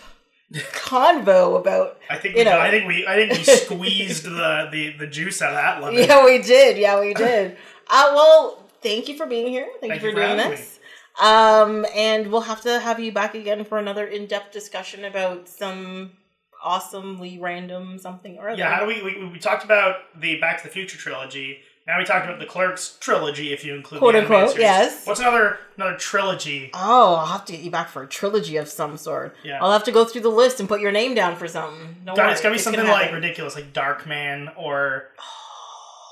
convo about. I think You know. I think we I think we squeezed the, the the juice out of that lemon. Yeah, we did. Yeah, we did. uh, well, thank you for being here. Thank, Thank you you for for doing this. Um, and we'll have to have you back again for another in-depth discussion about some awesomely random something or other. Yeah, how do we, we we talked about the Back to the Future trilogy. Now we talked about the Clerks trilogy, if you include Quote, unquote, series. yes. What's another another trilogy? Oh, I'll have to get you back for a trilogy of some sort. Yeah. I'll have to go through the list and put your name down for something. Don't God, it's gotta be something gonna like ridiculous, like Darkman or.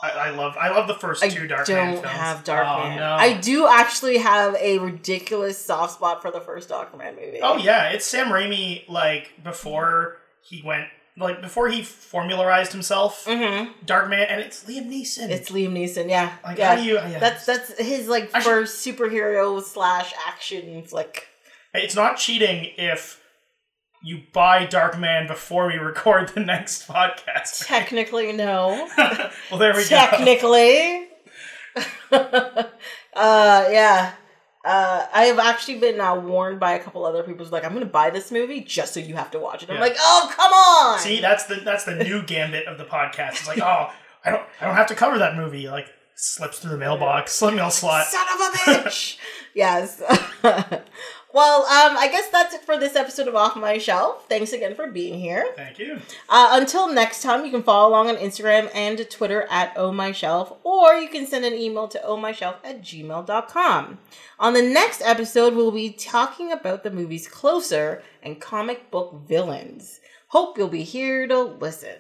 I, I love I love the first I two Darkman don't have Darkman. Oh, no. I do actually have a ridiculous soft spot for the first Darkman movie. Oh yeah, it's Sam Raimi like before he went like before he formularized himself, Mm-hmm. Darkman, and it's Liam Neeson. It's Liam Neeson. Yeah, like yeah. how do you? Yeah. That's that's his like I should- first superhero slash action flick. It's not cheating if you buy Darkman before we record the next podcast. Technically, no. well, there we go. Technically. uh, yeah. Uh, I have actually been uh, warned by a couple other people who's like, I'm going to buy this movie just so you have to watch it. I'm Yeah. like, oh, come on. See, that's the that's the new gambit of the podcast. It's like, oh, I don't I don't have to cover that movie. Like slips through the mailbox, slip mail slot. Son of a bitch. yes. well, um, I guess that's it for this episode of Off My Shelf. Thanks again for being here. Thank you. Uh, until next time, you can follow along on Instagram and Twitter at Oh My Shelf, or you can send an email to ohmyshelf at gmail.com. On the next episode, we'll be talking about the movies Closer and comic book villains. Hope you'll be here to listen.